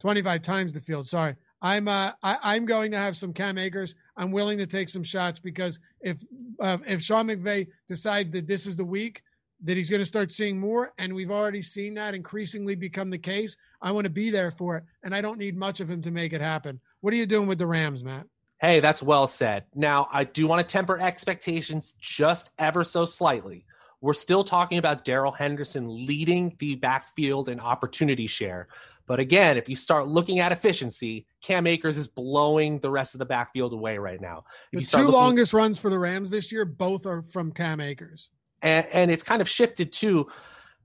25 times the field. Sorry. I'm uh, I, I'm going to have some Cam Akers. I'm willing to take some shots because if uh, if Sean McVay decides that this is the week that he's going to start seeing more, and we've already seen that increasingly become the case, I want to be there for it, and I don't need much of him to make it happen. What are you doing with the Rams, Matt? Hey, that's well said. Now, I do want to temper expectations just ever so slightly. We're still talking about Darrell Henderson leading the backfield in opportunity share. But again, if you start looking at efficiency, Cam Akers is blowing the rest of the backfield away right now. If The you two looking, longest runs for the Rams this year, both are from Cam Akers. and, and it's kind of shifted to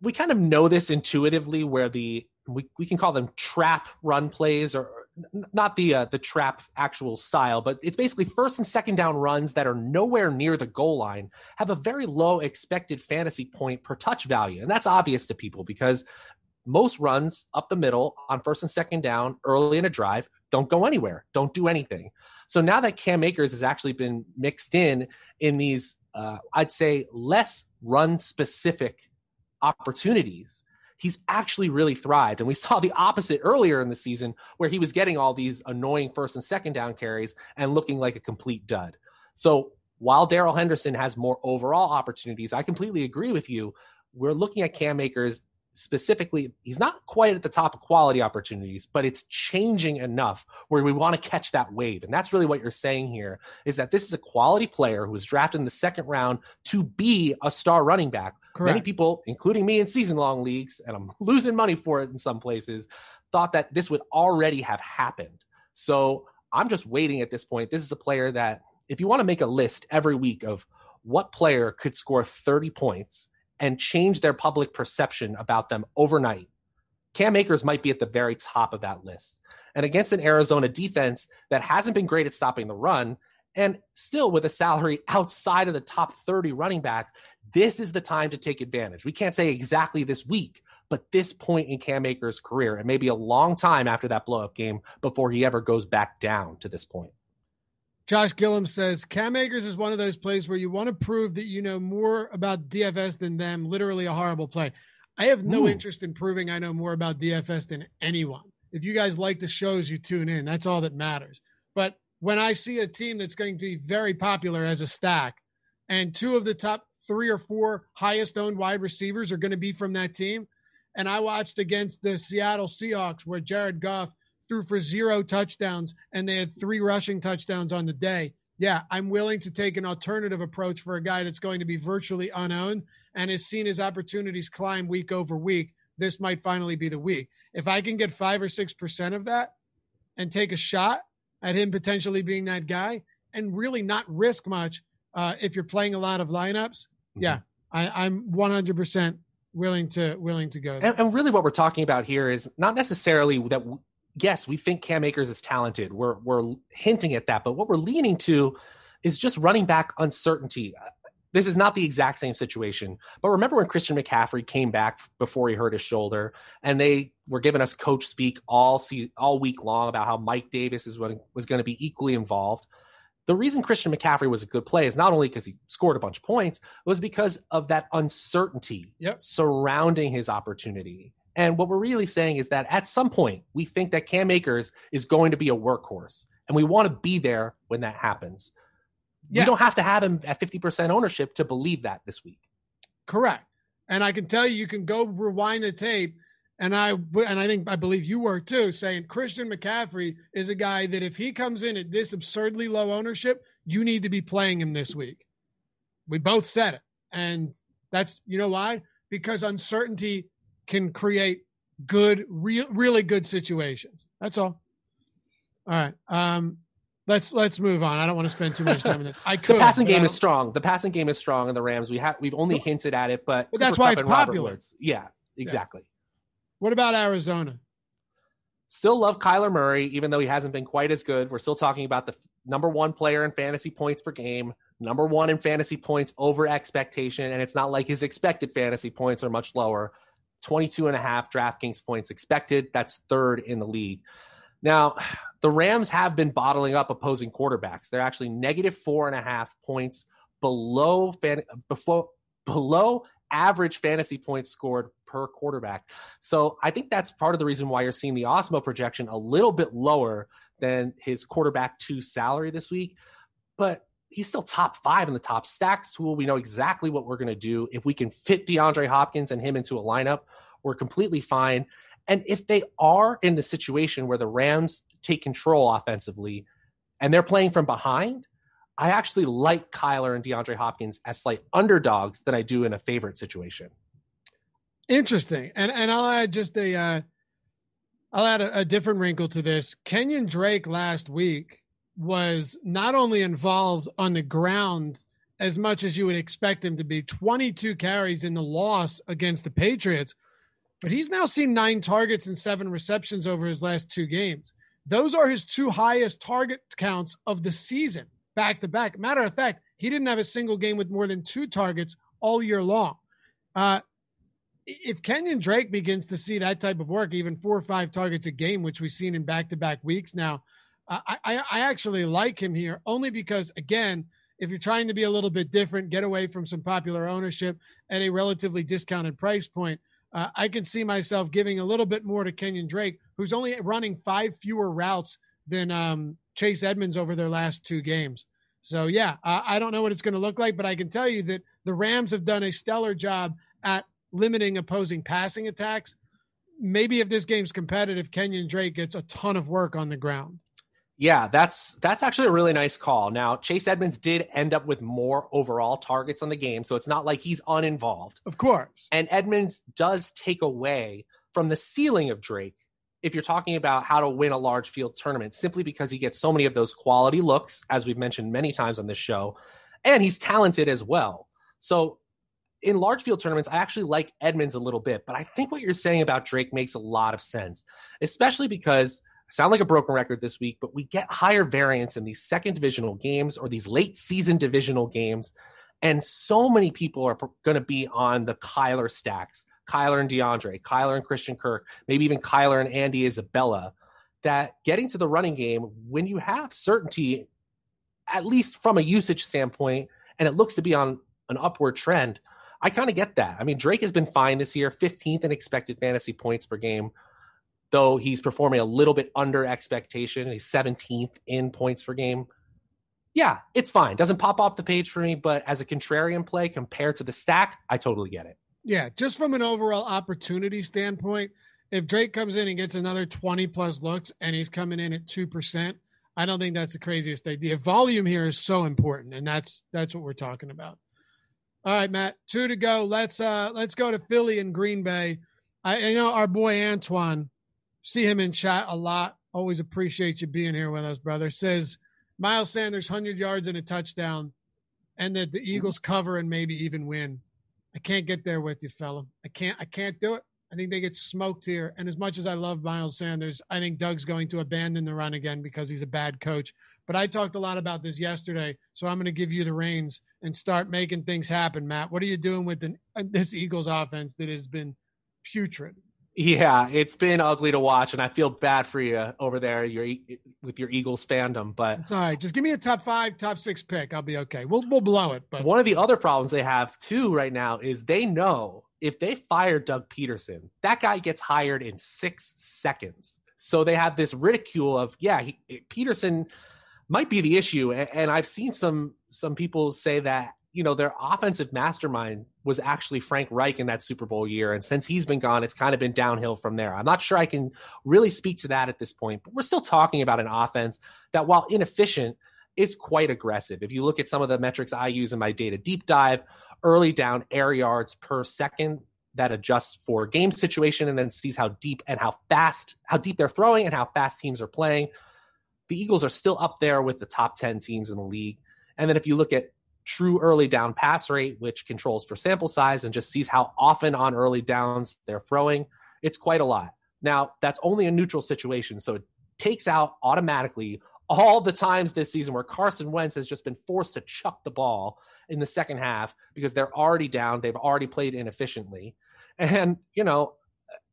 we kind of know this intuitively where the we, we can call them trap run plays or not the uh, the trap actual style but it's basically first and second down runs that are nowhere near the goal line have a very low expected fantasy point per touch value. And that's obvious to people because most runs up the middle on first and second down early in a drive don't go anywhere don't do anything. So now that cam akers has actually been mixed in in these uh, i'd say less run specific opportunities he's actually really thrived. And we saw the opposite earlier in the season where he was getting all these annoying first and second down carries and looking like a complete dud. So while Darrell Henderson has more overall opportunities, I completely agree with you. We're looking at Cam Akers specifically, he's not quite at the top of quality opportunities, but it's changing enough where we want to catch that wave. And that's really what you're saying here is that this is a quality player who was drafted in the second round to be a star running back. Correct. Many people, including me in season long leagues, and I'm losing money for it in some places, thought that this would already have happened. So I'm just waiting at this point. This is a player that, if you want to make a list every week of what player could score 30 points and change their public perception about them overnight, Cam Akers might be at the very top of that list. And against an Arizona defense that hasn't been great at stopping the run, and still with a salary outside of the top 30 running backs, this is the time to take advantage. We can't say exactly this week, but this point in Cam Akers' career, and maybe a long time after that blow up game before he ever goes back down to this point. Josh Gillum says Cam Akers is one of those plays where you want to prove that you know more about DFS than them. Literally a horrible play. I have no Ooh. interest in proving I know more about DFS than anyone. If you guys like the shows, you tune in. That's all that matters. But when I see a team that's going to be very popular as a stack, and two of the top three or four highest owned wide receivers are going to be from that team, and I watched against the Seattle Seahawks where Jared Goff threw for zero touchdowns and they had three rushing touchdowns on the day. Yeah, I'm willing to take an alternative approach for a guy that's going to be virtually unowned and has seen his opportunities climb week over week. This might finally be the week. If I can get five or 6% of that and take a shot at him potentially being that guy and really not risk much uh, if you're playing a lot of lineups, mm-hmm. yeah, I, I'm 100% willing to willing to go. And, and, really, what we're talking about here is not necessarily that yes, we think Cam Akers is talented. We're we're hinting at that, but what we're leaning to is just running back uncertainty. This is not the exact same situation, but remember when Christian McCaffrey came back before he hurt his shoulder, and they were giving us coach speak all all week long about how Mike Davis is what was going to be equally involved. The reason Christian McCaffrey was a good play is not only because he scored a bunch of points, was because of that uncertainty yep. surrounding his opportunity. And what we're really saying is that at some point, we think that Cam Akers is going to be a workhorse, and we want to be there when that happens. Yeah. We don't have to have him at 50% ownership to believe that this week. Correct. And I can tell you, you can go rewind the tape. And I and I think I believe you were too saying Christian McCaffrey is a guy that if he comes in at this absurdly low ownership, you need to be playing him this week. We both said it. And that's you know why? Because uncertainty can create good, real, really good situations. That's all. All right. Um, let's let's move on. I don't want to spend too much time on this. I could. the passing game is strong. The passing game is strong in the Rams. We have we've only hinted at it, but, but that's why it's popular. Yeah, exactly. Yeah. What about Arizona? Still love Kyler Murray, even though he hasn't been quite as good. We're still talking about the number one player in fantasy points per game, number one in fantasy points over expectation, and it's not like his expected fantasy points are much lower. 22 and a half DraftKings points expected. That's third in the league. Now, the Rams have been bottling up opposing quarterbacks. They're actually negative four and a half points below fan, before, below average fantasy points scored per quarterback. So I think that's part of the reason why you're seeing the Osmo projection a little bit lower than his quarterback two salary this week. But he's still top five in the top stacks tool. We know exactly what we're going to do. If we can fit DeAndre Hopkins and him into a lineup, we're completely fine. And if they are in the situation where the Rams take control offensively and they're playing from behind, I actually like Kyler and DeAndre Hopkins as slight underdogs than I do in a favorite situation. Interesting. And and I'll add just a uh, I'll add a, a different wrinkle to this. Kenyan Drake last week was not only involved on the ground as much as you would expect him to be. 22 carries in the loss against the Patriots, but he's now seen nine targets and seven receptions over his last two games. Those are his two highest target counts of the season, back to back. Matter of fact, he didn't have a single game with more than two targets all year long. Uh, if Kenyan Drake begins to see that type of work, even four or five targets a game, which we've seen in back to back weeks now, I, I, I actually like him here only because, again, if you're trying to be a little bit different, get away from some popular ownership at a relatively discounted price point, uh, I can see myself giving a little bit more to Kenyan Drake, who's only running five fewer routes than um, Chase Edmonds over their last two games. So, yeah, uh, I don't know what it's going to look like, but I can tell you that the Rams have done a stellar job at limiting opposing passing attacks. Maybe if this game's competitive, Kenyan Drake gets a ton of work on the ground. Yeah, that's that's actually a really nice call. Now, Chase Edmonds did end up with more overall targets on the game, so it's not like he's uninvolved. Of course. And Edmonds does take away from the ceiling of Drake if you're talking about how to win a large field tournament simply because he gets so many of those quality looks as we've mentioned many times on this show, and he's talented as well. So, in large field tournaments, I actually like Edmonds a little bit, but I think what you're saying about Drake makes a lot of sense, especially because I sound like a broken record this week, but we get higher variance in these second divisional games or these late season divisional games. And so many people are going to be on the Kyler stacks, Kyler and DeAndre, Kyler and Christian Kirk, maybe even Kyler and Andy Isabella. That getting to the running game when you have certainty, at least from a usage standpoint, and it looks to be on an upward trend, I kind of get that. I mean, Drake has been fine this year, 15th in expected fantasy points per game though he's performing a little bit under expectation. He's 17th in points per game. Yeah, it's fine. Doesn't pop off the page for me, but as a contrarian play compared to the stack, I totally get it. Yeah, just from an overall opportunity standpoint, if Drake comes in and gets another 20 plus looks and he's coming in at 2%, I don't think that's the craziest idea. Volume here is so important, and that's that's what we're talking about. All right, Matt, two to go. Let's uh let's go to Philly and Green Bay. I, I know our boy Antoine see him in chat a lot. Always appreciate you being here with us, brother. Says Miles Sanders, 100 yards and a touchdown, and that the Eagles cover and maybe even win. I can't get there with you, fella. I can't. I can't do it. I think they get smoked here. And as much as I love Miles Sanders, I think Doug's going to abandon the run again because he's a bad coach. But I talked a lot about this yesterday, so I'm going to give you the reins and start making things happen, Matt. What are you doing with the, uh, this Eagles offense that has been putrid? Yeah, it's been ugly to watch, and I feel bad for you over there. Your with your Eagles fandom, but it's all right. Just give me a top five, top six pick. I'll be okay. We'll we'll blow it. But one of the other problems they have too right now is they know if they fire Doug Pederson, that guy gets hired in six seconds. So they have this ridicule of yeah, he, Pederson might be the issue, and, I've seen some some people say that you know, their offensive mastermind was actually Frank Reich in that Super Bowl year. And since he's been gone, it's kind of been downhill from there. I'm not sure I can really speak to that at this point, but we're still talking about an offense that, while inefficient, is quite aggressive. If you look at some of the metrics I use in my data deep dive, early down air yards per second that adjusts for game situation and then sees how deep and how fast, how deep they're throwing and how fast teams are playing. The Eagles are still up there with the top 10 teams in the league. And then if you look at true early down pass rate, which controls for sample size and just sees how often on early downs they're throwing, it's quite a lot. Now, that's only a neutral situation. So it takes out automatically all the times this season where Carson Wentz has just been forced to chuck the ball in the second half because they're already down. They've already played inefficiently. And, you know,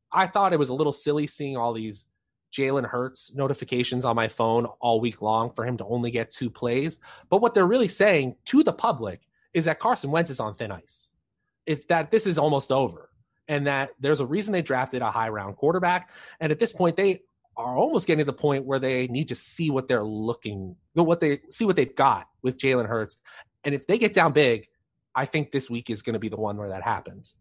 I thought it was a little silly seeing all these Jalen Hurts notifications on my phone all week long for him to only get two plays. But what they're really saying to the public is that Carson Wentz is on thin ice. It's that this is almost over and that there's a reason they drafted a high round quarterback. And at this point, they are almost getting to the point where they need to see what they're looking, what they see what they've got with Jalen Hurts. And if they get down big, I think this week is going to be the one where that happens.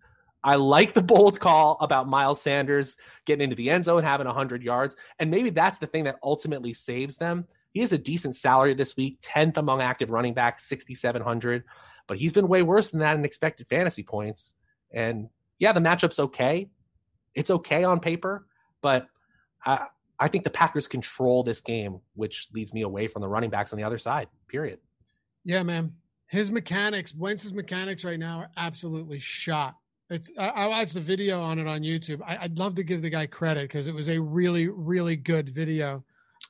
I like the bold call about Miles Sanders getting into the end zone, having 100 yards. And maybe that's the thing that ultimately saves them. He has a decent salary this week, 10th among active running backs, 6,700. But he's been way worse than that in expected fantasy points. And yeah, the matchup's okay. It's okay on paper, but I, I think the Packers control this game, which leads me away from the running backs on the other side, period. Yeah, man. his mechanics, Wentz's mechanics right now are absolutely shot. It's I, I watched the video on it on YouTube. I, would love to give the guy credit because it was a really, really good video.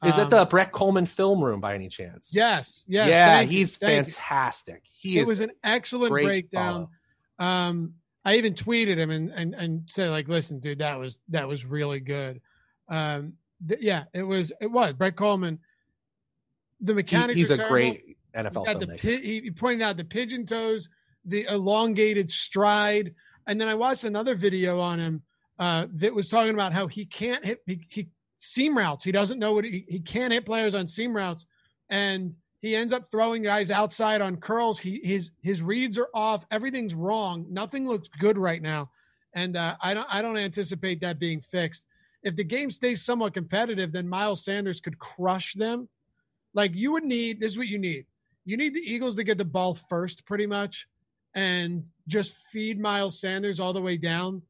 Is Um, it the Brett Kollmann film room by any chance? Yes, yes. yeah, you, he's you. fantastic. He it was an excellent breakdown. Um, I even tweeted him and and and said like, listen, dude, that was that was really good. Um, th- yeah, it was it was Brett Kollmann. The He- mechanics. he's are a terrible. great NFL the filmmaker. pi- he he pointed out the pigeon toes, the elongated stride, and then I watched another video on him uh, that was talking about how he can't hit he, he seam routes. He doesn't know what he, he can't hit players on seam routes, and he ends up throwing guys outside on curls. He his his reads are off. Everything's wrong. Nothing looks good right now, and uh, I don't I don't anticipate that being fixed. If the game stays somewhat competitive, then Miles Sanders could crush them. Like you would need this is what you need. You need the Eagles to get the ball first, pretty much, and just feed Miles Sanders all the way down.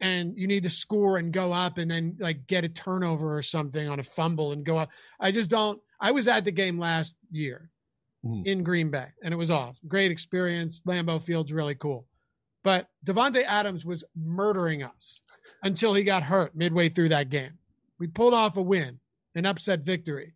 And you need to score and go up and then like get a turnover or something on a fumble and go up. I just don't. I was at the game last year Mhm. in Green Bay and it was awesome. Great experience. Lambeau Field's really cool. But Davante Adams was murdering us until he got hurt midway through that game. We pulled off a win, an upset victory.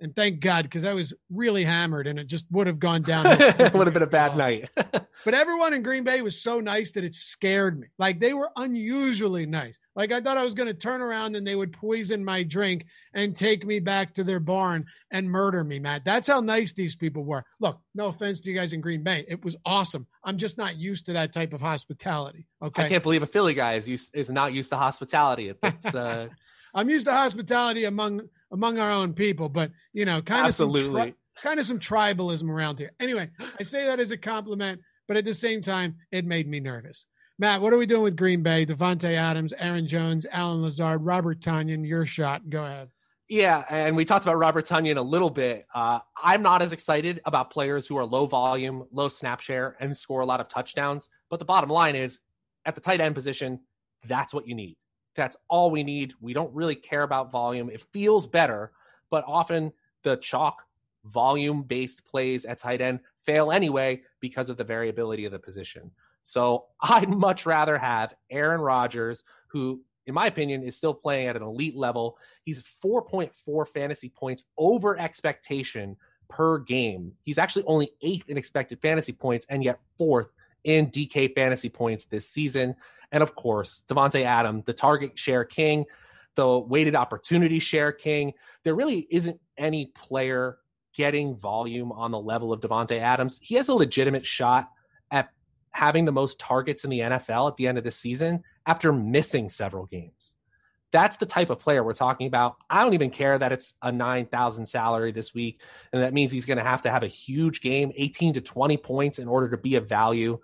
And thank God, because I was really hammered and it just would have gone down. it would have been a bad night. But everyone in Green Bay was so nice that it scared me. Like they were unusually nice. Like I thought I was going to turn around and they would poison my drink and take me back to their barn and murder me, Matt. That's how nice these people were. Look, no offense to you guys in Green Bay. It was awesome. I'm just not used to that type of hospitality. Okay. I can't believe a Philly guy is used, is not used to hospitality. It's uh, I'm used to hospitality among among our own people, but you know, kind of some tri- kind of some tribalism around here. Anyway, I say that as a compliment, but at the same time, it made me nervous. Matt, what are we doing with Green Bay? Davante Adams, Aaron Jones, Allen Lazard, Robert Tonyan. Your shot. Go ahead. Yeah, and we talked about Robert Tonyan a little bit. Uh, I'm not as excited about players who are low volume, low snap share, and score a lot of touchdowns. But the bottom line is, at the tight end position, that's what you need. That's all we need. We don't really care about volume. It feels better, but often the chalk volume based plays at tight end fail anyway because of the variability of the position. So I'd much rather have Aaron Rodgers, who, in my opinion, is still playing at an elite level. He's 4.4 fantasy points over expectation per game. He's actually only eighth in expected fantasy points and yet fourth in DK fantasy points this season. And of course, Davante Adam, the target share king, the weighted opportunity share king. There really isn't any player getting volume on the level of Davante Adams. He has a legitimate shot at having the most targets in the NFL at the end of the season after missing several games. That's the type of player we're talking about. I don't even care that it's a 9,000 salary this week and that means he's going to have to have a huge game, 18 to 20 points in order to be of value.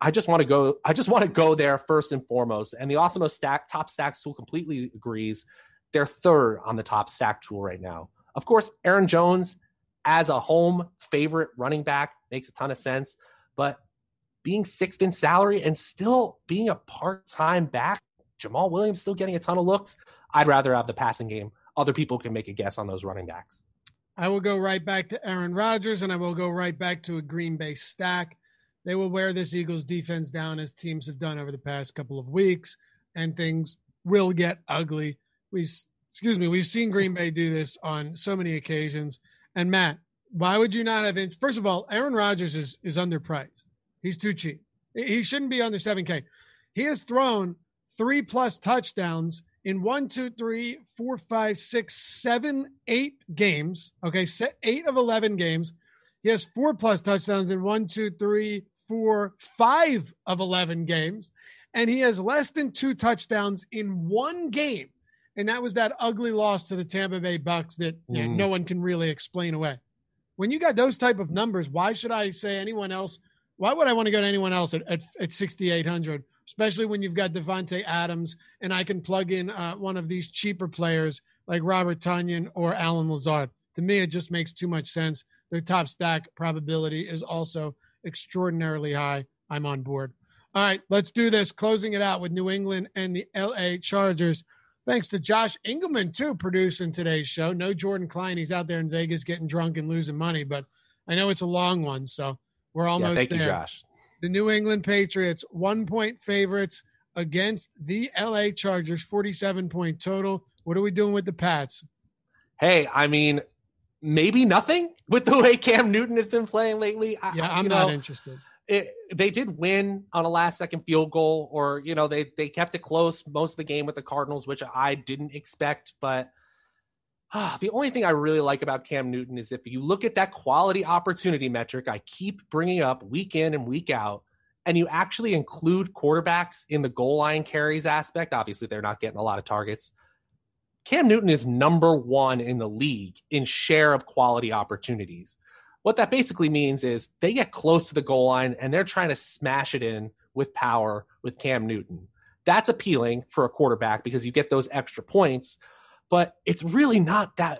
I just want to go I just want to go there first and foremost. And the Awesemo stack top stacks tool completely agrees. They're third on the top stack tool right now. Of course, Aaron Jones as a home favorite running back makes a ton of sense, but being sixth in salary and still being a part-time back, Jamaal Williams still getting a ton of looks. I'd rather have the passing game. Other people can make a guess on those running backs. I will go right back to Aaron Rodgers and I will go right back to a Green Bay stack. They will wear this Eagles defense down as teams have done over the past couple of weeks, and things will get ugly. We've, excuse me, we've seen Green Bay do this on so many occasions. And Matt, why would you not have? First of all, Aaron Rodgers is is underpriced. He's too cheap. He shouldn't be under seven K. He has thrown three plus touchdowns in one, two, three, four, five, six, seven, eight games. Okay, set eight of eleven games. He has four plus touchdowns in one, two, three, four, five of 11 games. And he has less than two touchdowns in one game. And that was that ugly loss to the Tampa Bay Bucs that you know, Mm. no one can really explain away. When you got those type of numbers, why should I say anyone else? Why would I want to go to anyone else at, at, at 6,800, especially when you've got Davante Adams and I can plug in uh, one of these cheaper players like Robert Tonyan or Allen Lazard? To me, it just makes too much sense. Their top stack probability is also extraordinarily high. I'm on board. All right, let's do this. Closing it out with New England and the LA Chargers. Thanks to Josh Engelman, too, producing today's show. No Jordan Klein. He's out there in Vegas getting drunk and losing money, but I know it's a long one. So We're almost yeah, thank there. you, Josh. The New England Patriots, one point favorites against the LA Chargers, 47 point total. What are we doing with the Pats? Hey, I mean, maybe nothing with the way Cam Newton has been playing lately. I, Yeah, I'm you not know, interested. It, they did win on a last second field goal, or you know, they they kept it close most of the game with the Cardinals, which I didn't expect. But ah, the only thing I really like about Cam Newton is if you look at that quality opportunity metric I keep bringing up week in and week out, and you actually include quarterbacks in the goal line carries aspect. Obviously, they're not getting a lot of targets. Cam Newton is number one in the league in share of quality opportunities. What that basically means is they get close to the goal line and they're trying to smash it in with power with Cam Newton. That's appealing for a quarterback because you get those extra points, but it's really not that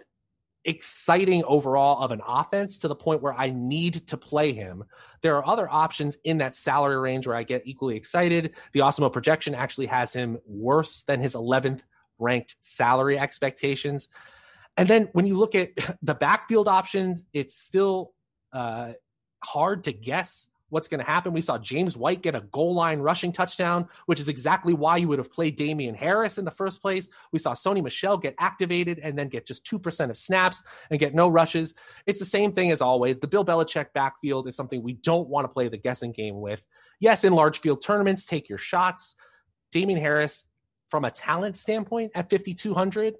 exciting overall of an offense to the point where I need to play him. There are other options in that salary range where I get equally excited. The Awesemo projection actually has him worse than his 11th ranked salary expectations. And then when you look at the backfield options, it's still uh, hard to guess what's going to happen. We saw James White get a goal line rushing touchdown, which is exactly why you would have played Damien Harris in the first place. We saw Sony Michel get activated and then get just 2% of snaps and get no rushes. It's the same thing as always. The Bill Belichick backfield is something we don't want to play the guessing game with. Yes, in large field tournaments, take your shots. Damien Harris, from a talent standpoint at 5,200,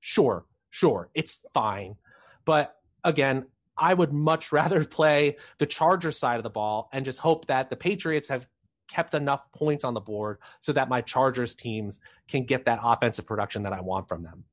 sure, sure, it's fine. But again, I would much rather play the Chargers side of the ball and just hope that the Patriots have kept enough points on the board so that my Chargers teams can get that offensive production that I want from them.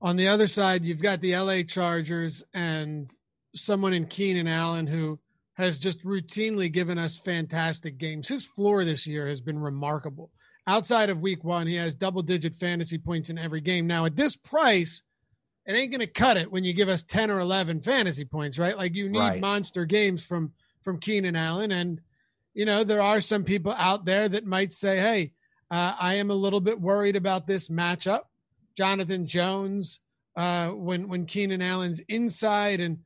On the other side, you've got the LA Chargers and someone in Keenan Allen who has just routinely given us fantastic games. His floor this year has been remarkable. Outside of week one, he has double digit fantasy points in every game. Now, at this price, it ain't going to cut it when you give us 10 or 11 fantasy points, right? Like you need Right. monster games from from Keenan Allen and you know, there are some people out there that might say, "Hey, uh, I am a little bit worried about this matchup." Jonathan Jones, uh, when when Keenan Allen's inside and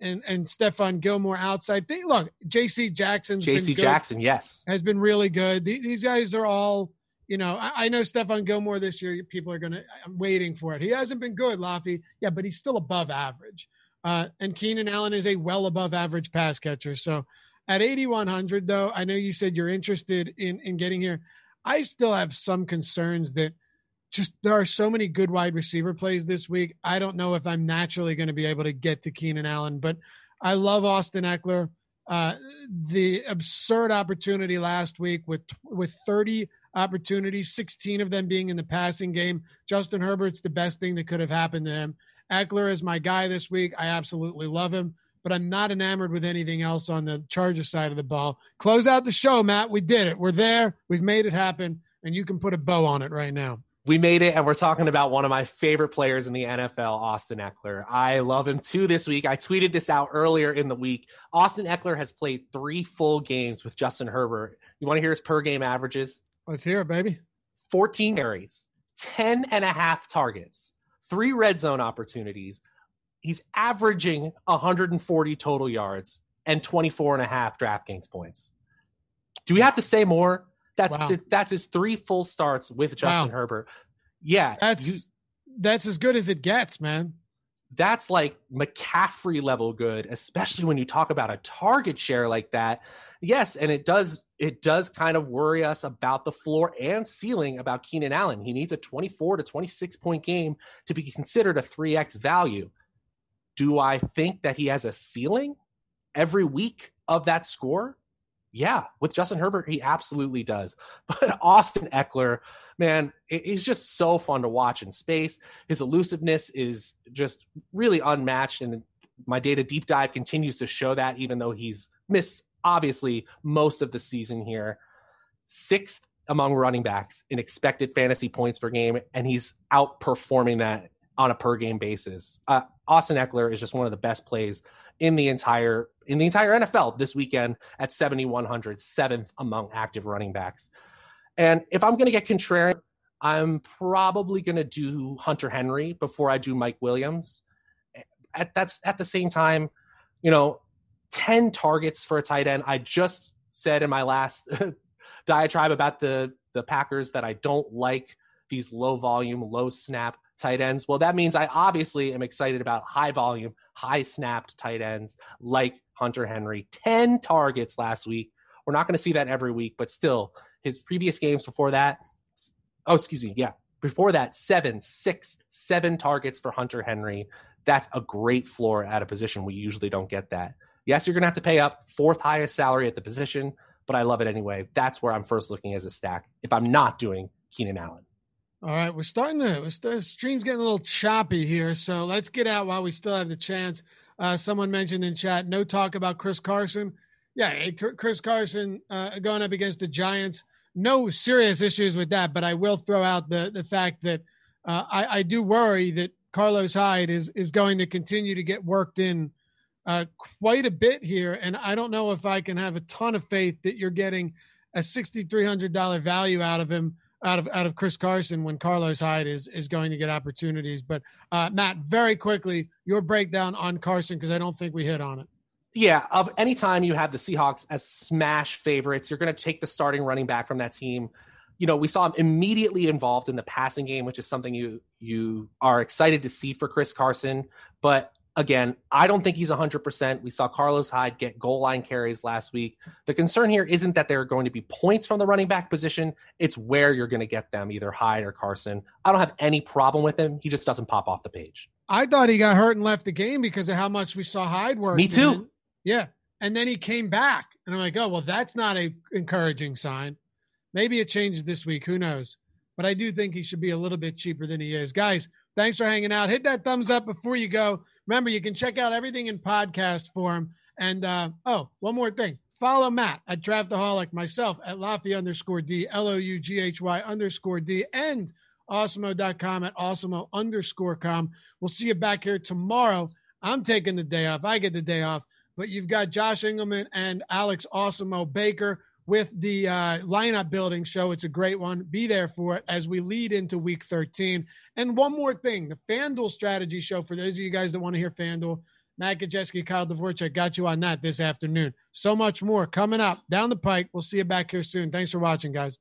and and Stephon Gilmore outside. They, look, J.C. Jackson's JC Jackson, yes. has been really good. These guys are all, you know, I, I know Stephon Gilmore this year, people are going to, I'm waiting for it. He hasn't been good, Loughy. Yeah, but he's still above average. Uh, and Keenan Allen is a well above average pass catcher. So at 8,100, though, I know you said you're interested in, in getting here. I still have some concerns that just there are so many good wide receiver plays this week. I don't know if I'm naturally going to be able to get to Keenan Allen, but I love Austin Ekeler. Uh, the absurd opportunity last week with with 30 opportunities, 16 of them being in the passing game. Justin Herbert's the best thing that could have happened to him. Ekeler is my guy this week. I absolutely love him, but I'm not enamored with anything else on the Chargers side of the ball. Close out the show, Matt. We did it. We're there. We've made it happen, and you can put a bow on it right now. We made it, and we're talking about one of my favorite players in the NFL, Austin Ekeler. I love him too this week. I tweeted this out earlier in the week. Austin Ekeler has played three full games with Justin Herbert. You want to hear his per game averages? Let's hear it, baby. 14 carries, 10 and a half targets, three red zone opportunities. He's averaging 140 total yards and 24 and a half DraftKings points. Do we have to say more? That's Wow. that's his three full starts with Justin Wow. Herbert. Yeah, That's you- that's as good as it gets, man. that's like McCaffrey level good, especially when you talk about a target share like that. Yes, and it does it does kind of worry us about the floor and ceiling about Keenan Allen. He needs a 24 to 26 point game to be considered a 3x value. Do I think that he has a ceiling every week of that score? Yeah, with Justin Herbert, he absolutely does. But Austin Ekeler, man, he's just so fun to watch in space. His elusiveness is just really unmatched. And my data deep dive continues to show that, even though he's missed, obviously, most of the season here. Sixth among running backs in expected fantasy points per game, and he's outperforming that on a per game basis. Uh, Austin Ekeler is just one of the best plays in the entire in the entire NFL this weekend at 7100 seventh among active running backs. And if I'm going to get contrarian, I'm probably going to do Hunter Henry before I do Mike Williams. At that's at the same time, you know, 10 targets for a tight end. I just said in my last diatribe about the the Packers that I don't like these low volume, low snap tight ends. Well, that means I obviously am excited about high volume, high snapped tight ends like Hunter Henry. 10 targets last week. We're not going to see that every week, but still, his previous games before that, oh, excuse me, yeah, before that, seven, six, seven targets for Hunter Henry. That's a great floor at a position. We usually don't get that. Yes, you're going to have to pay up fourth highest salary at the position, but I love it anyway. That's where I'm first looking as a stack if I'm not doing Keenan Allen. All right, we're starting to we're st- stream's getting a little choppy here, so let's get out while we still have the chance. Uh, someone mentioned in chat, no talk about Chris Carson. Yeah, Chris Carson uh, going up against the Giants. No serious issues with that, but I will throw out the the fact that uh, I, I do worry that Carlos Hyde is is going to continue to get worked in uh, quite a bit here, and I don't know if I can have a ton of faith that you're getting a sixty three hundred dollar value out of him out of out of Chris Carson when Carlos Hyde is is going to get opportunities. But uh, Matt, very quickly, your breakdown on Carson because I don't think we hit on it. Yeah, of any time you have the Seahawks as smash favorites, you're going to take the starting running back from that team. You know, we saw him immediately involved in the passing game, which is something you you are excited to see for Chris Carson. But again, I don't think he's 100%. We saw Carlos Hyde get goal line carries last week. The concern here isn't that there are going to be points from the running back position, it's where you're going to get them, either Hyde or Carson. I don't have any problem with him. He just doesn't pop off the page. I thought he got hurt and left the game because of how much we saw Hyde work. Me too. Yeah. And then he came back. And I'm like, oh, well, that's not a encouraging sign. Maybe it changes this week. Who knows? But I do think he should be a little bit cheaper than he is. Guys, thanks for hanging out. Hit that thumbs up before you go. Remember, you can check out everything in podcast form. And uh, oh, one more thing. Follow Matt at Draftaholic, myself at Loughy underscore D, L O U G H Y underscore D, and awesemo.com at awesemo underscore com. We'll see you back here tomorrow. I'm taking the day off. I get the day off, but you've got Josh Engelman and Alex Awesemo Baker with the uh, lineup building show. It's a great one. Be there for it as we lead into week 13. And one more thing the FanDuel strategy show for those of you guys that want to hear FanDuel. Matt Gajewski, Kyle Dvorchak got you on that this afternoon. So much more coming up down the pike. We'll see you back here soon. Thanks for watching, guys.